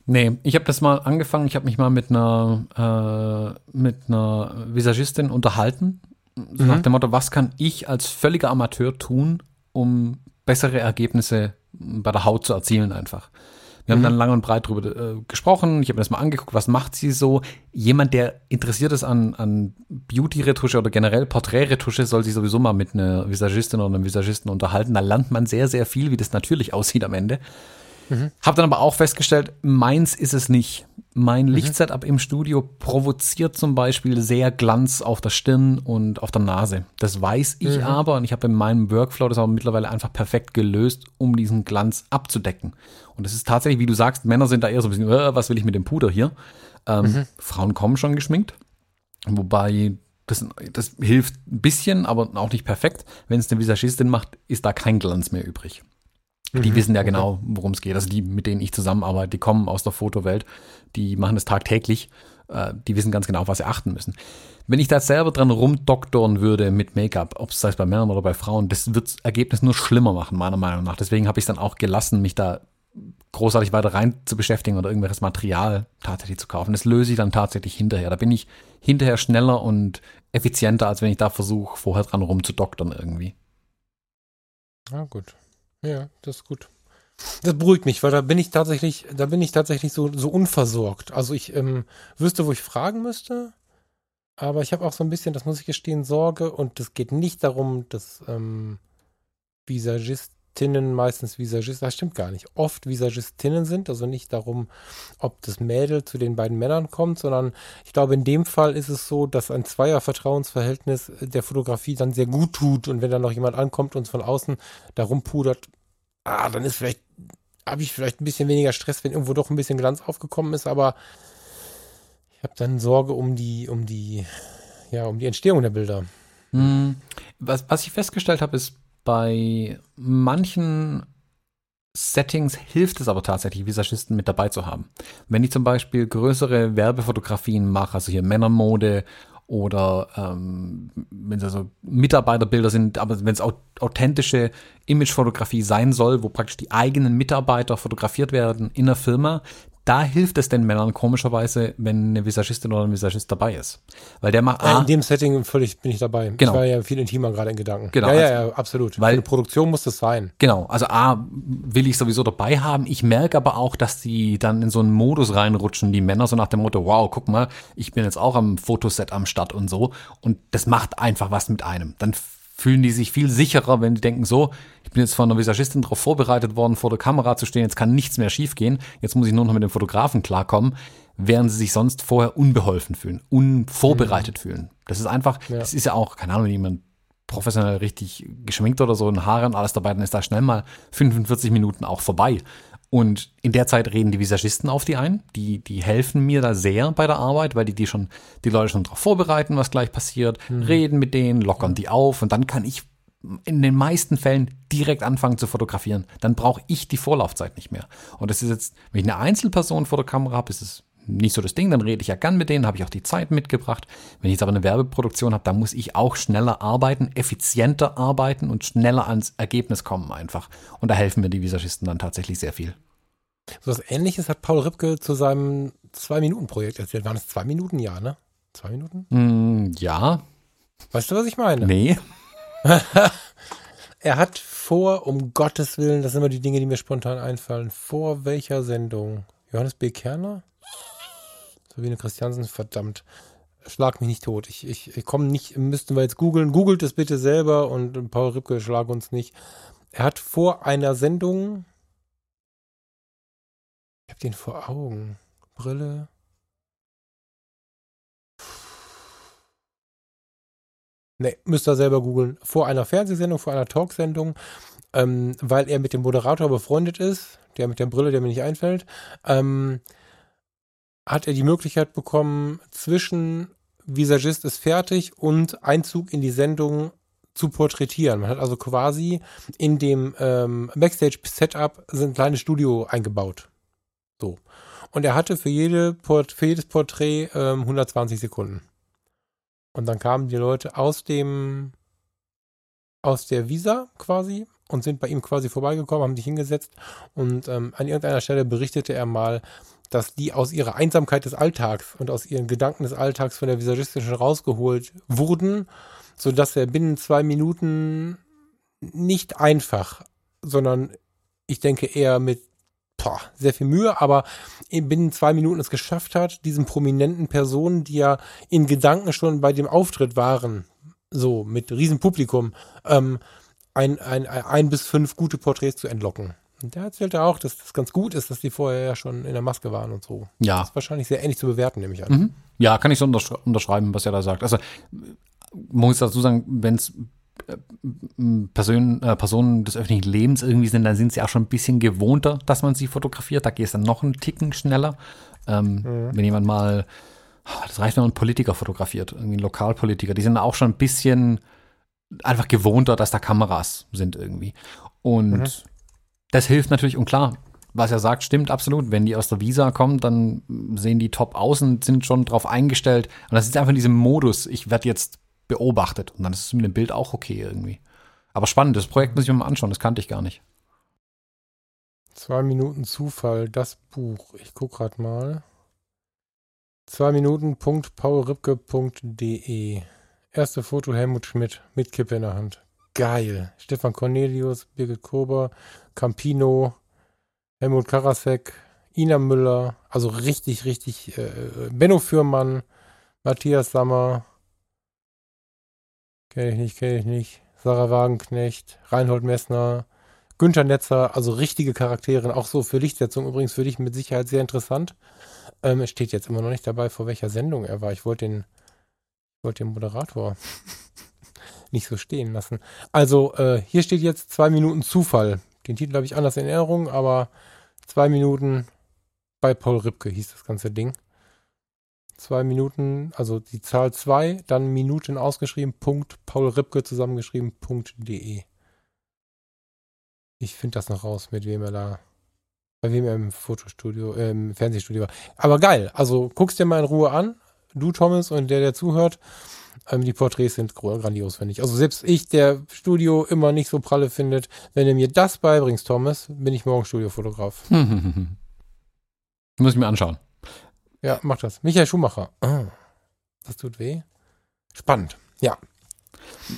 Nee, ich habe das mal angefangen, ich habe mich mal mit einer, äh, mit einer Visagistin unterhalten. mhm. Nach dem Motto, was kann ich als völliger Amateur tun, um bessere Ergebnisse bei der Haut zu erzielen einfach. Wir mhm. haben dann lang und breit drüber äh, gesprochen. Ich habe mir das mal angeguckt, was macht sie so. Jemand, der interessiert ist an, an Beauty-Retusche oder generell Porträtretusche, soll sich sowieso mal mit einer Visagistin oder einem Visagisten unterhalten. Da lernt man sehr, sehr viel, wie das natürlich <laughs> aussieht am Ende. Mhm. Hab dann aber auch festgestellt, meins ist es nicht. Mein mhm. Lichtsetup im Studio provoziert zum Beispiel sehr Glanz auf der Stirn und auf der Nase. Das weiß ich mhm. aber und ich habe in meinem Workflow das aber mittlerweile einfach perfekt gelöst, um diesen Glanz abzudecken. Und es ist tatsächlich, wie du sagst, Männer sind da eher so ein bisschen, äh, was will ich mit dem Puder hier? Ähm, mhm. Frauen kommen schon geschminkt. Wobei das, das hilft ein bisschen, aber auch nicht perfekt. Wenn es eine Visagistin macht, ist da kein Glanz mehr übrig. Die mhm, wissen ja genau, worum es geht. Also die, mit denen ich zusammenarbeite, die kommen aus der Fotowelt, die machen es tagtäglich. Äh, die wissen ganz genau, was sie achten müssen. Wenn ich da selber dran rumdoktoren würde mit Make-up, ob es sei bei Männern oder bei Frauen, das wird das Ergebnis nur schlimmer machen, meiner Meinung nach. Deswegen habe ich es dann auch gelassen, mich da großartig weiter rein zu beschäftigen oder irgendwelches Material tatsächlich zu kaufen. Das löse ich dann tatsächlich hinterher. Da bin ich hinterher schneller und effizienter, als wenn ich da versuche, vorher dran rumzudoktern irgendwie. Ja, gut. Ja, das ist gut. Das beruhigt mich, weil da bin ich tatsächlich, da bin ich tatsächlich so, so unversorgt. Also ich ähm, wüsste, wo ich fragen müsste, aber ich habe auch so ein bisschen, das muss ich gestehen, Sorge und es geht nicht darum, dass ähm, Visagistinnen meistens Visagisten, das stimmt gar nicht, oft Visagistinnen sind, also nicht darum, ob das Mädel zu den beiden Männern kommt, sondern ich glaube, in dem Fall ist es so, dass ein Zweier-Vertrauensverhältnis der Fotografie dann sehr gut tut und wenn dann noch jemand ankommt und von außen darum pudert, ah, dann ist vielleicht, habe ich vielleicht ein bisschen weniger Stress, wenn irgendwo doch ein bisschen Glanz aufgekommen ist, aber ich habe dann Sorge um die, um die, ja, um die Entstehung der Bilder. Hm, was, was ich festgestellt habe, ist, bei manchen Settings hilft es aber tatsächlich, Visagisten mit dabei zu haben. Wenn ich zum Beispiel größere Werbefotografien mache, also hier Männermode oder ähm, wenn es also Mitarbeiterbilder sind, aber wenn es authentische Imagefotografie sein soll, wo praktisch die eigenen Mitarbeiter fotografiert werden in der Firma, da hilft es den Männern komischerweise, wenn eine Visagistin oder ein Visagist dabei ist. Weil der macht. Ja, in dem Setting völlig bin ich dabei. Genau. Ich war ja viel intimer gerade in Gedanken. Genau. Ja, ja, also, ja, absolut. Weil Für eine Produktion muss das sein. Genau. Also A, will ich sowieso dabei haben. Ich merke aber auch, dass die dann in so einen Modus reinrutschen, die Männer, so nach dem Motto, wow, guck mal, ich bin jetzt auch am Fotoset am Start und so. Und das macht einfach was mit einem. Dann fühlen die sich viel sicherer, wenn die denken, so, ich bin jetzt von einer Visagistin darauf vorbereitet worden, vor der Kamera zu stehen, jetzt kann nichts mehr schiefgehen, jetzt muss ich nur noch mit dem Fotografen klarkommen, während sie sich sonst vorher unbeholfen fühlen, unvorbereitet mhm. fühlen. Das ist einfach, ja. das ist ja auch, keine Ahnung, wenn jemand professionell richtig geschminkt oder so, ein Haaren, alles dabei, dann ist da schnell mal 45 Minuten auch vorbei. Und in der Zeit reden die Visagisten auf die ein. Die, die helfen mir da sehr bei der Arbeit, weil die, die schon, die Leute schon darauf vorbereiten, was gleich passiert, mhm. reden mit denen, lockern die auf und dann kann ich in den meisten Fällen direkt anfangen zu fotografieren. Dann brauche ich die Vorlaufzeit nicht mehr. Und das ist jetzt, wenn ich eine Einzelperson vor der Kamera habe, ist es nicht so das Ding, dann rede ich ja gern mit denen, habe ich auch die Zeit mitgebracht. Wenn ich jetzt aber eine Werbeproduktion habe, dann muss ich auch schneller arbeiten, effizienter arbeiten und schneller ans Ergebnis kommen einfach. Und da helfen mir die Visagisten dann tatsächlich sehr viel. So was ähnliches hat Paul Ripke zu seinem Zwei-Minuten-Projekt erzählt. Waren es zwei Minuten? Ja, ne? Zwei Minuten? Mm, ja. Weißt du, was ich meine? Nee. <laughs> er hat vor, um Gottes Willen, das sind immer die Dinge, die mir spontan einfallen, vor welcher Sendung? Johannes B. Kerner? Sabine Christiansen, verdammt. Schlag mich nicht tot. Ich, ich, ich komme nicht, müssten wir jetzt googeln. Googelt es bitte selber und Paul Ripke schlag uns nicht. Er hat vor einer Sendung. Ich habe den vor Augen. Brille. Ne, müsst ihr selber googeln. Vor einer Fernsehsendung, vor einer Talksendung, ähm, weil er mit dem Moderator befreundet ist, der mit der Brille, der mir nicht einfällt, ähm, hat er die Möglichkeit bekommen, zwischen Visagist ist fertig und Einzug in die Sendung zu porträtieren. Man hat also quasi in dem ähm, Backstage-Setup ein kleines Studio eingebaut. So. Und er hatte für, jede Port für jedes Porträt ähm, 120 Sekunden. Und dann kamen die Leute aus dem aus der Visa quasi und sind bei ihm quasi vorbeigekommen, haben sich hingesetzt und ähm, an irgendeiner Stelle berichtete er mal, dass die aus ihrer Einsamkeit des Alltags und aus ihren Gedanken des Alltags von der Visagistischen rausgeholt wurden, sodass er binnen zwei Minuten nicht einfach, sondern ich denke eher mit boah, sehr viel Mühe, aber binnen zwei Minuten es geschafft hat, diesen prominenten Personen, die ja in Gedanken schon bei dem Auftritt waren, so mit Riesenpublikum, ähm, ein, ein, ein bis fünf gute Porträts zu entlocken. Und der erzählte auch, dass das ganz gut ist, dass die vorher ja schon in der Maske waren und so. Ja. Das ist wahrscheinlich sehr ähnlich zu bewerten, nehme ich an. Mhm. Ja, kann ich so untersch unterschreiben, was er da sagt. Also, muss dazu sagen, wenn es äh, Personen, äh, Personen des öffentlichen Lebens irgendwie sind, dann sind sie auch schon ein bisschen gewohnter, dass man sie fotografiert. Da geht es dann noch einen Ticken schneller. Ähm, mhm. Wenn jemand mal, das reicht, wenn man einen Politiker fotografiert, irgendwie einen Lokalpolitiker, die sind auch schon ein bisschen einfach gewohnter, dass da Kameras sind irgendwie. Und mhm das hilft natürlich und klar, was er sagt, stimmt absolut. Wenn die aus der Visa kommen, dann sehen die top aus und sind schon drauf eingestellt. Und das ist einfach in diesem Modus, ich werde jetzt beobachtet. Und dann ist es mit dem Bild auch okay irgendwie. Aber spannend, das Projekt muss ich mir mal anschauen, das kannte ich gar nicht. Zwei Minuten Zufall, das Buch. Ich gucke gerade mal. Zwei Minuten Minuten.paulripke.de Erste Foto Helmut Schmidt mit Kippe in der Hand. Geil. Stefan Cornelius, Birgit Kober, Campino, Helmut Karasek, Ina Müller, also richtig, richtig, äh, Benno Fürmann, Matthias Sammer, kenne ich nicht, kenne ich nicht, Sarah Wagenknecht, Reinhold Messner, Günther Netzer, also richtige Charaktere, auch so für Lichtsetzung übrigens für dich mit Sicherheit sehr interessant. Ähm, es steht jetzt immer noch nicht dabei, vor welcher Sendung er war. Ich wollte den, wollte den Moderator <laughs> nicht so stehen lassen. Also, äh, hier steht jetzt zwei Minuten Zufall. Den Titel habe ich anders in Erinnerung, aber zwei Minuten bei Paul Ripke hieß das ganze Ding. Zwei Minuten, also die Zahl zwei, dann Minuten ausgeschrieben, Punkt, Paul Ripke zusammengeschrieben, Punkt, de. Ich finde das noch raus, mit wem er da, bei wem er im Fotostudio, äh, im Fernsehstudio war. Aber geil, also guckst dir mal in Ruhe an, du Thomas und der, der zuhört. Ähm, die Porträts sind grandios, finde ich. Also selbst ich, der Studio immer nicht so pralle findet, wenn du mir das beibringst, Thomas, bin ich morgen Studiofotograf. <laughs> Muss ich mir anschauen. Ja, mach das. Michael Schumacher. Ah, das tut weh. Spannend. Ja.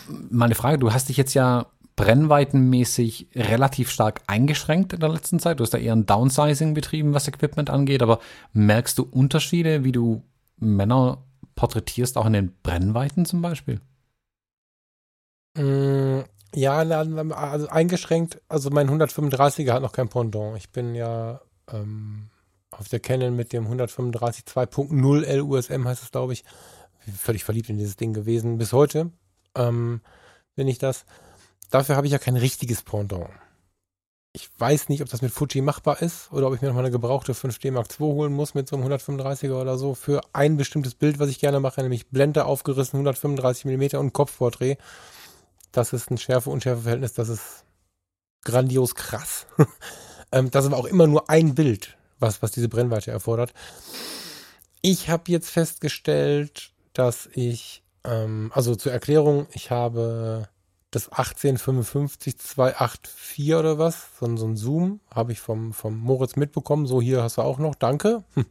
Meine Frage, du hast dich jetzt ja brennweitenmäßig relativ stark eingeschränkt in der letzten Zeit. Du hast da eher ein Downsizing betrieben, was Equipment angeht, aber merkst du Unterschiede, wie du Männer porträtierst, auch in den Brennweiten zum Beispiel? Mm, ja, also eingeschränkt, also mein 135er hat noch kein Pendant. Ich bin ja ähm, auf der Canon mit dem 135 2.0 LUSM heißt es, glaube ich, völlig verliebt in dieses Ding gewesen. Bis heute ähm, bin ich das. Dafür habe ich ja kein richtiges Pendant. Ich weiß nicht, ob das mit Fuji machbar ist oder ob ich mir nochmal eine gebrauchte 5D Mark II holen muss mit so einem 135er oder so für ein bestimmtes Bild, was ich gerne mache, nämlich Blende aufgerissen, 135 mm und Kopfporträt. Das ist ein Schärfe-Unschärfe-Verhältnis, das ist grandios krass. <laughs> Ähm, das ist aber auch immer nur ein Bild, was, was diese Brennweite erfordert. Ich habe jetzt festgestellt, dass ich, ähm, also zur Erklärung, ich habe das 1855 284 oder was, so, so ein Zoom, habe ich vom, vom Moritz mitbekommen. So, hier hast du auch noch, danke. Hm.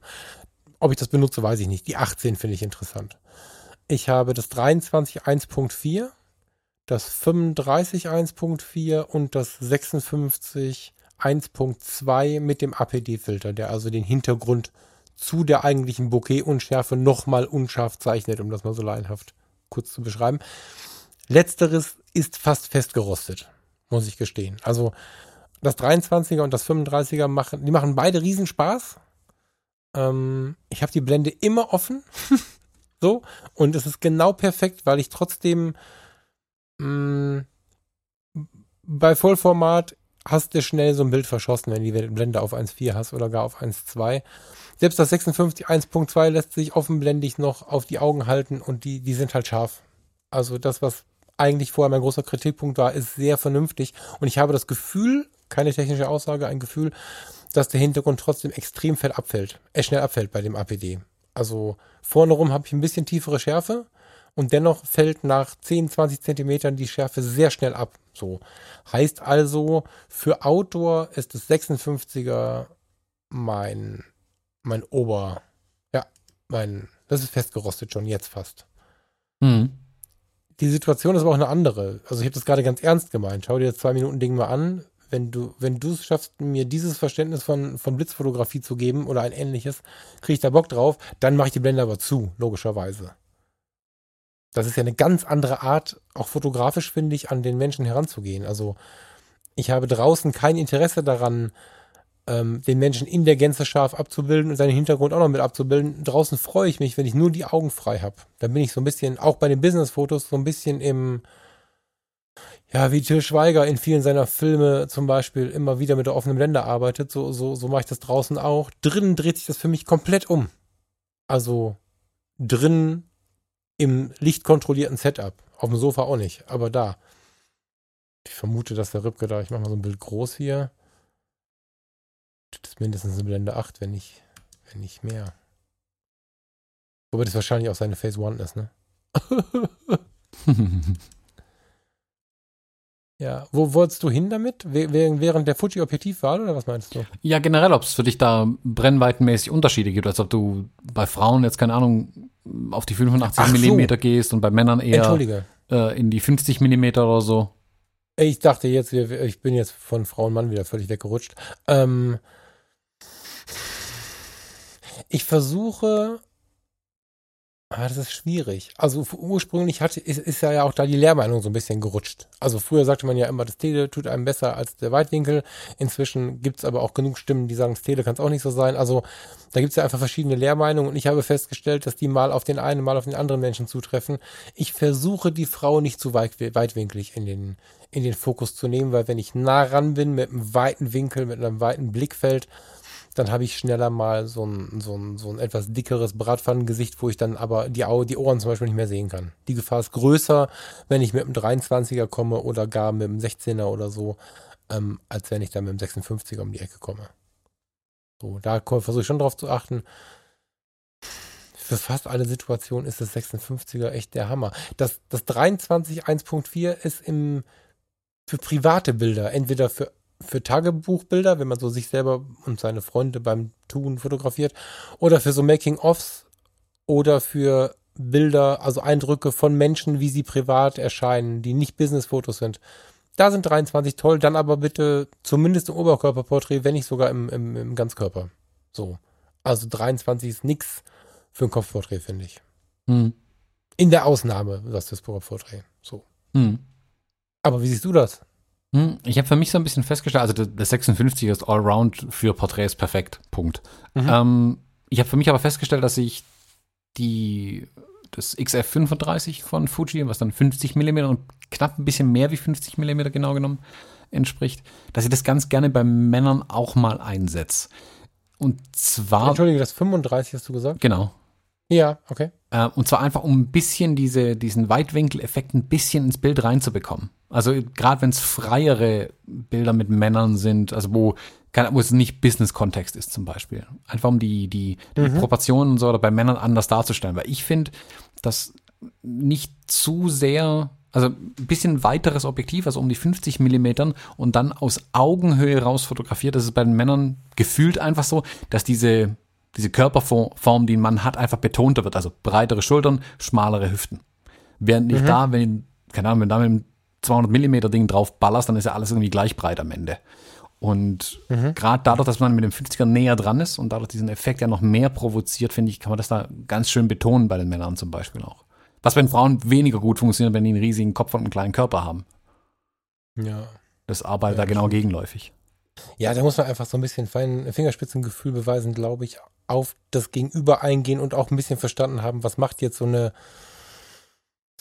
Ob ich das benutze, weiß ich nicht. Die 18 finde ich interessant. Ich habe das 23 1.4, das 35 1.4 und das 56 1.2 mit dem APD-Filter, der also den Hintergrund zu der eigentlichen Bokeh-Unschärfe nochmal unscharf zeichnet, um das mal so laienhaft kurz zu beschreiben. Letzteres ist fast festgerostet, muss ich gestehen. Also das 23er und das 35er machen, die machen beide Riesenspaß. Ähm, ich habe die Blende immer offen. <laughs> so. Und es ist genau perfekt, weil ich trotzdem mh, mm, bei Vollformat hast du schnell so ein Bild verschossen, wenn die Blende auf 1.4 hast oder gar auf 1.2. Selbst das 56 1.2 lässt sich offenblendig noch auf die Augen halten und die, die sind halt scharf. Also das, was eigentlich vorher mein großer Kritikpunkt war, ist sehr vernünftig. Und ich habe das Gefühl, keine technische Aussage, ein Gefühl, dass der Hintergrund trotzdem extrem fett abfällt, äh, schnell abfällt bei dem APD. Also vorne rum habe ich ein bisschen tiefere Schärfe und dennoch fällt nach 10, 20 Zentimetern die Schärfe sehr schnell ab. So heißt also, für Outdoor ist das 56er mein, mein Ober, ja, mein, das ist festgerostet schon jetzt fast. Mhm. Die Situation ist aber auch eine andere. Also ich habe das gerade ganz ernst gemeint. Schau dir das zwei Minuten Ding mal an. Wenn du, wenn du es schaffst, mir dieses Verständnis von, von Blitzfotografie zu geben oder ein ähnliches, kriege ich da Bock drauf, dann mache ich die Blende aber zu, logischerweise. Das ist ja eine ganz andere Art, auch fotografisch finde ich, an den Menschen heranzugehen. Also ich habe draußen kein Interesse daran, ähm, den Menschen in der Gänze scharf abzubilden und seinen Hintergrund auch noch mit abzubilden. Draußen freue ich mich, wenn ich nur die Augen frei habe. Dann bin ich so ein bisschen, auch bei den Business-Fotos, so ein bisschen im, ja, wie Till Schweiger in vielen seiner Filme zum Beispiel immer wieder mit der offenen Blende arbeitet, so, so, so mache ich das draußen auch. Drinnen dreht sich das für mich komplett um. Also drinnen im lichtkontrollierten Setup. Auf dem Sofa auch nicht, aber da. Ich vermute, dass der Ripke da, ich mache mal so ein Bild groß hier Das ist mindestens eine Blende 8, wenn nicht, wenn nicht mehr. Wobei das wahrscheinlich auch seine Phase One ist, ne? <laughs> ja, wo wolltest du hin damit? Während der Fuji-Objektivwahl oder was meinst du? Ja, generell, ob es für dich da brennweitenmäßig Unterschiede gibt, als ob du bei Frauen jetzt, keine Ahnung, auf die 85 so. Millimeter gehst und bei Männern eher äh, in die 50 Millimeter oder so. Ich dachte jetzt, ich bin jetzt von Frau und Mann wieder völlig weggerutscht. Ähm, ich versuche aber das ist schwierig. Also ursprünglich hatte, ist, ist ja auch da die Lehrmeinung so ein bisschen gerutscht. Also früher sagte man ja immer, das Tele tut einem besser als der Weitwinkel. Inzwischen gibt's aber auch genug Stimmen, die sagen, das Tele kann es auch nicht so sein. Also da gibt's ja einfach verschiedene Lehrmeinungen und ich habe festgestellt, dass die mal auf den einen, mal auf den anderen Menschen zutreffen. Ich versuche die Frau nicht zu weit, weitwinklig in den, in den Fokus zu nehmen, weil wenn ich nah ran bin mit einem weiten Winkel, mit einem weiten Blickfeld, dann habe ich schneller mal so ein, so ein, so ein etwas dickeres Bratpfannengesicht, wo ich dann aber die, Au die Ohren zum Beispiel nicht mehr sehen kann. Die Gefahr ist größer, wenn ich mit einem 23er komme oder gar mit einem 16er oder so, ähm, als wenn ich dann mit einem 56er um die Ecke komme. So, da versuche ich schon drauf zu achten. Für fast alle Situationen ist das 56er echt der Hammer. Das, das 23 1.4 ist im, für private Bilder, entweder für für Tagebuchbilder, wenn man so sich selber und seine Freunde beim Tun fotografiert, oder für so Making-ofs oder für Bilder, also Eindrücke von Menschen, wie sie privat erscheinen, die nicht Business-Fotos sind. Da sind 23 toll, dann aber bitte zumindest im Oberkörperporträt, wenn nicht sogar im, im, im Ganzkörper. So. Also 23 ist nix für ein Kopfporträt, finde ich. Hm. In der Ausnahme, das ist das Kopfporträt. So. Hm. Aber wie siehst du das? Hm, ich habe für mich so ein bisschen festgestellt, also der 56 ist Allround für Porträts perfekt. Punkt. Mhm. Ähm, ich habe für mich aber festgestellt, dass ich die das XF35 von Fuji, was dann 50 mm und knapp ein bisschen mehr wie 50 mm genau genommen entspricht, dass ich das ganz gerne bei Männern auch mal einsetze. Und zwar. Entschuldige, das 35 hast du gesagt? Genau. Ja, okay. Äh, und zwar einfach, um ein bisschen diese, diesen Weitwinkeleffekt ein bisschen ins Bild reinzubekommen. Also gerade wenn es freiere Bilder mit Männern sind, also wo, wo es nicht Business-Kontext ist zum Beispiel. Einfach um die, die, die mhm. Proportionen und so oder bei Männern anders darzustellen. Weil ich finde, dass nicht zu sehr, also ein bisschen weiteres Objektiv, also um die 50 Millimetern und dann aus Augenhöhe raus fotografiert, das ist bei den Männern gefühlt einfach so, dass diese diese Körperform, die man hat, einfach betonter wird. Also breitere Schultern, schmalere Hüften. Während ich mhm. da, wenn, keine Ahnung, wenn da mit einem 200 Millimeter Ding drauf ballerst, dann ist ja alles irgendwie gleich breit am Ende. Und mhm. gerade dadurch, dass man mit dem 50er näher dran ist und dadurch diesen Effekt ja noch mehr provoziert, finde ich, kann man das da ganz schön betonen bei den Männern zum Beispiel auch. Was bei den Frauen weniger gut funktioniert, wenn die einen riesigen Kopf und einen kleinen Körper haben. Ja. Das arbeitet ja, da genau gegenläufig. Ja, da muss man einfach so ein bisschen fein Fingerspitzengefühl beweisen, glaube ich, auf das Gegenüber eingehen und auch ein bisschen verstanden haben, was macht jetzt so eine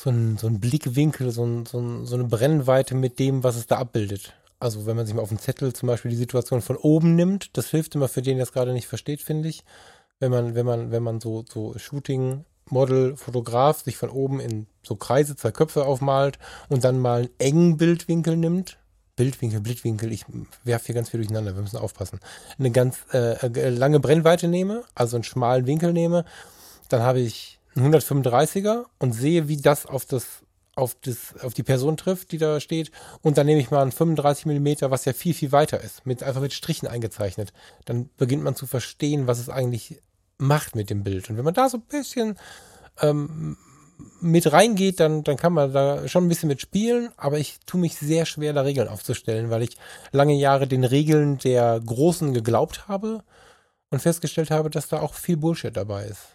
so ein, so ein Blickwinkel, so, ein, so, ein, so eine Brennweite mit dem, was es da abbildet. Also wenn man sich mal auf dem Zettel zum Beispiel die Situation von oben nimmt, das hilft immer für den, der es gerade nicht versteht, finde ich. Wenn man, wenn man, wenn man so, so Shooting, Model, Fotograf sich von oben in so Kreise, zwei Köpfe aufmalt und dann mal einen engen Bildwinkel nimmt, Bildwinkel, Blickwinkel, ich werfe hier ganz viel durcheinander, wir müssen aufpassen. Eine ganz äh, äh, lange Brennweite nehme, also einen schmalen Winkel nehme, dann habe ich einen 135er und sehe, wie das auf das auf, das, auf die Person trifft, die da steht. Und dann nehme ich mal einen 35 Millimeter, was ja viel, viel weiter ist, mit, einfach mit Strichen eingezeichnet. Dann beginnt man zu verstehen, was es eigentlich macht mit dem Bild. Und wenn man da so ein bisschen ähm, mit reingeht, dann, dann kann man da schon ein bisschen mit spielen, aber ich tue mich sehr schwer, da Regeln aufzustellen, weil ich lange Jahre den Regeln der Großen geglaubt habe und festgestellt habe, dass da auch viel Bullshit dabei ist.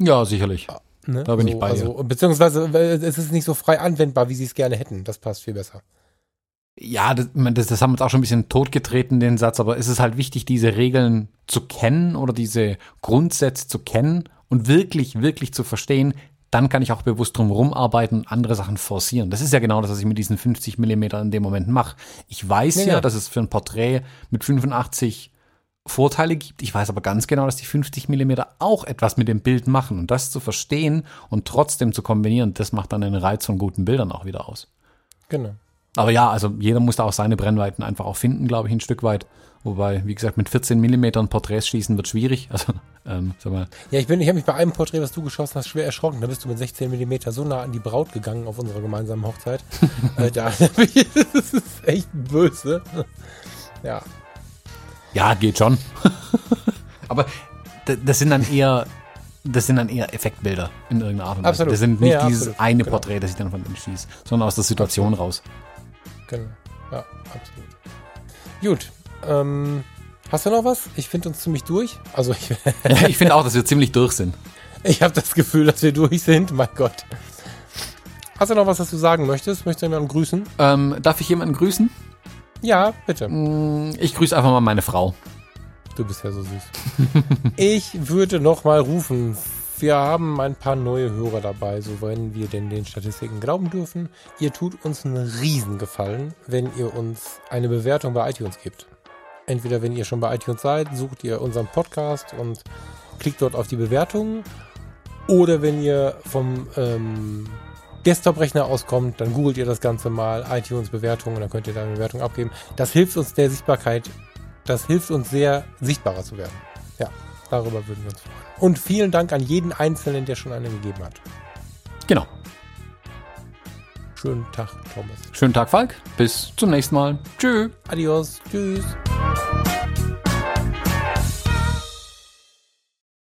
Ja, sicherlich. Ne? Da bin so, ich bei also, dir. Beziehungsweise es ist nicht so frei anwendbar, wie sie es gerne hätten. Das passt viel besser. Ja, das, das, das haben wir jetzt auch schon ein bisschen totgetreten, den Satz, aber es ist halt wichtig, diese Regeln zu kennen oder diese Grundsätze zu kennen und wirklich, wirklich zu verstehen, dann kann ich auch bewusst drum rumarbeiten und andere Sachen forcieren. Das ist ja genau das, was ich mit diesen 50 Millimeter in dem Moment mache. Ich weiß ja, ja, dass es für ein Porträt mit 85 Vorteile gibt. Ich weiß aber ganz genau, dass die 50 Millimeter auch etwas mit dem Bild machen. Und das zu verstehen und trotzdem zu kombinieren, das macht dann den Reiz von guten Bildern auch wieder aus. Genau. Aber ja, also jeder muss da auch seine Brennweiten einfach auch finden, glaube ich, ein Stück weit. Wobei, wie gesagt, mit 14 Millimetern Porträts schießen wird schwierig. <laughs> Also, ähm, sag mal. Ja, ich bin, ich habe mich bei einem Porträt, was du geschossen hast, schwer erschrocken. Da bist du mit 16 Millimeter so nah an die Braut gegangen auf unserer gemeinsamen Hochzeit. <laughs> äh, da, <laughs> das ist echt böse. Ja. Ja, geht schon. <laughs> Aber das sind dann eher, das sind dann eher Effektbilder in irgendeiner Art und Weise. Absolut. Das sind nicht Ja, dieses absolut. eine Genau. Porträt, das ich dann von denen schieße, sondern aus der Situation raus. Genau. Ja, absolut. Gut. Ähm, hast du noch was? Ich finde uns ziemlich durch. Also ich, <laughs> Ja, ich finde auch, dass wir ziemlich durch sind. ich habe das Gefühl, dass wir durch sind. Mein Gott. Hast du noch was, was du sagen möchtest? Möchtest du jemanden grüßen? Ähm, darf ich jemanden grüßen? Ja, bitte. Mm, Ich grüße einfach mal meine Frau. Du bist ja so süß. <laughs> ich würde noch mal rufen. Wir haben ein paar neue Hörer dabei, so wenn wir denn den Statistiken glauben dürfen. Ihr tut uns einen Riesengefallen, wenn ihr uns eine Bewertung bei iTunes gebt. Entweder wenn ihr schon bei iTunes seid, sucht ihr unseren Podcast und klickt dort auf die Bewertungen. Oder wenn ihr vom ähm, Desktop-Rechner auskommt, dann googelt ihr das Ganze mal, iTunes-Bewertungen, dann könnt ihr da eine Bewertung abgeben. Das hilft uns der Sichtbarkeit das hilft uns sehr, sichtbarer zu werden. Ja, darüber würden wir uns freuen. Und vielen Dank an jeden Einzelnen, der schon eine gegeben hat. Genau. Schönen Tag, Thomas. Schönen Tag, Falk. Bis zum nächsten Mal. Tschüss. Adios. Tschüss.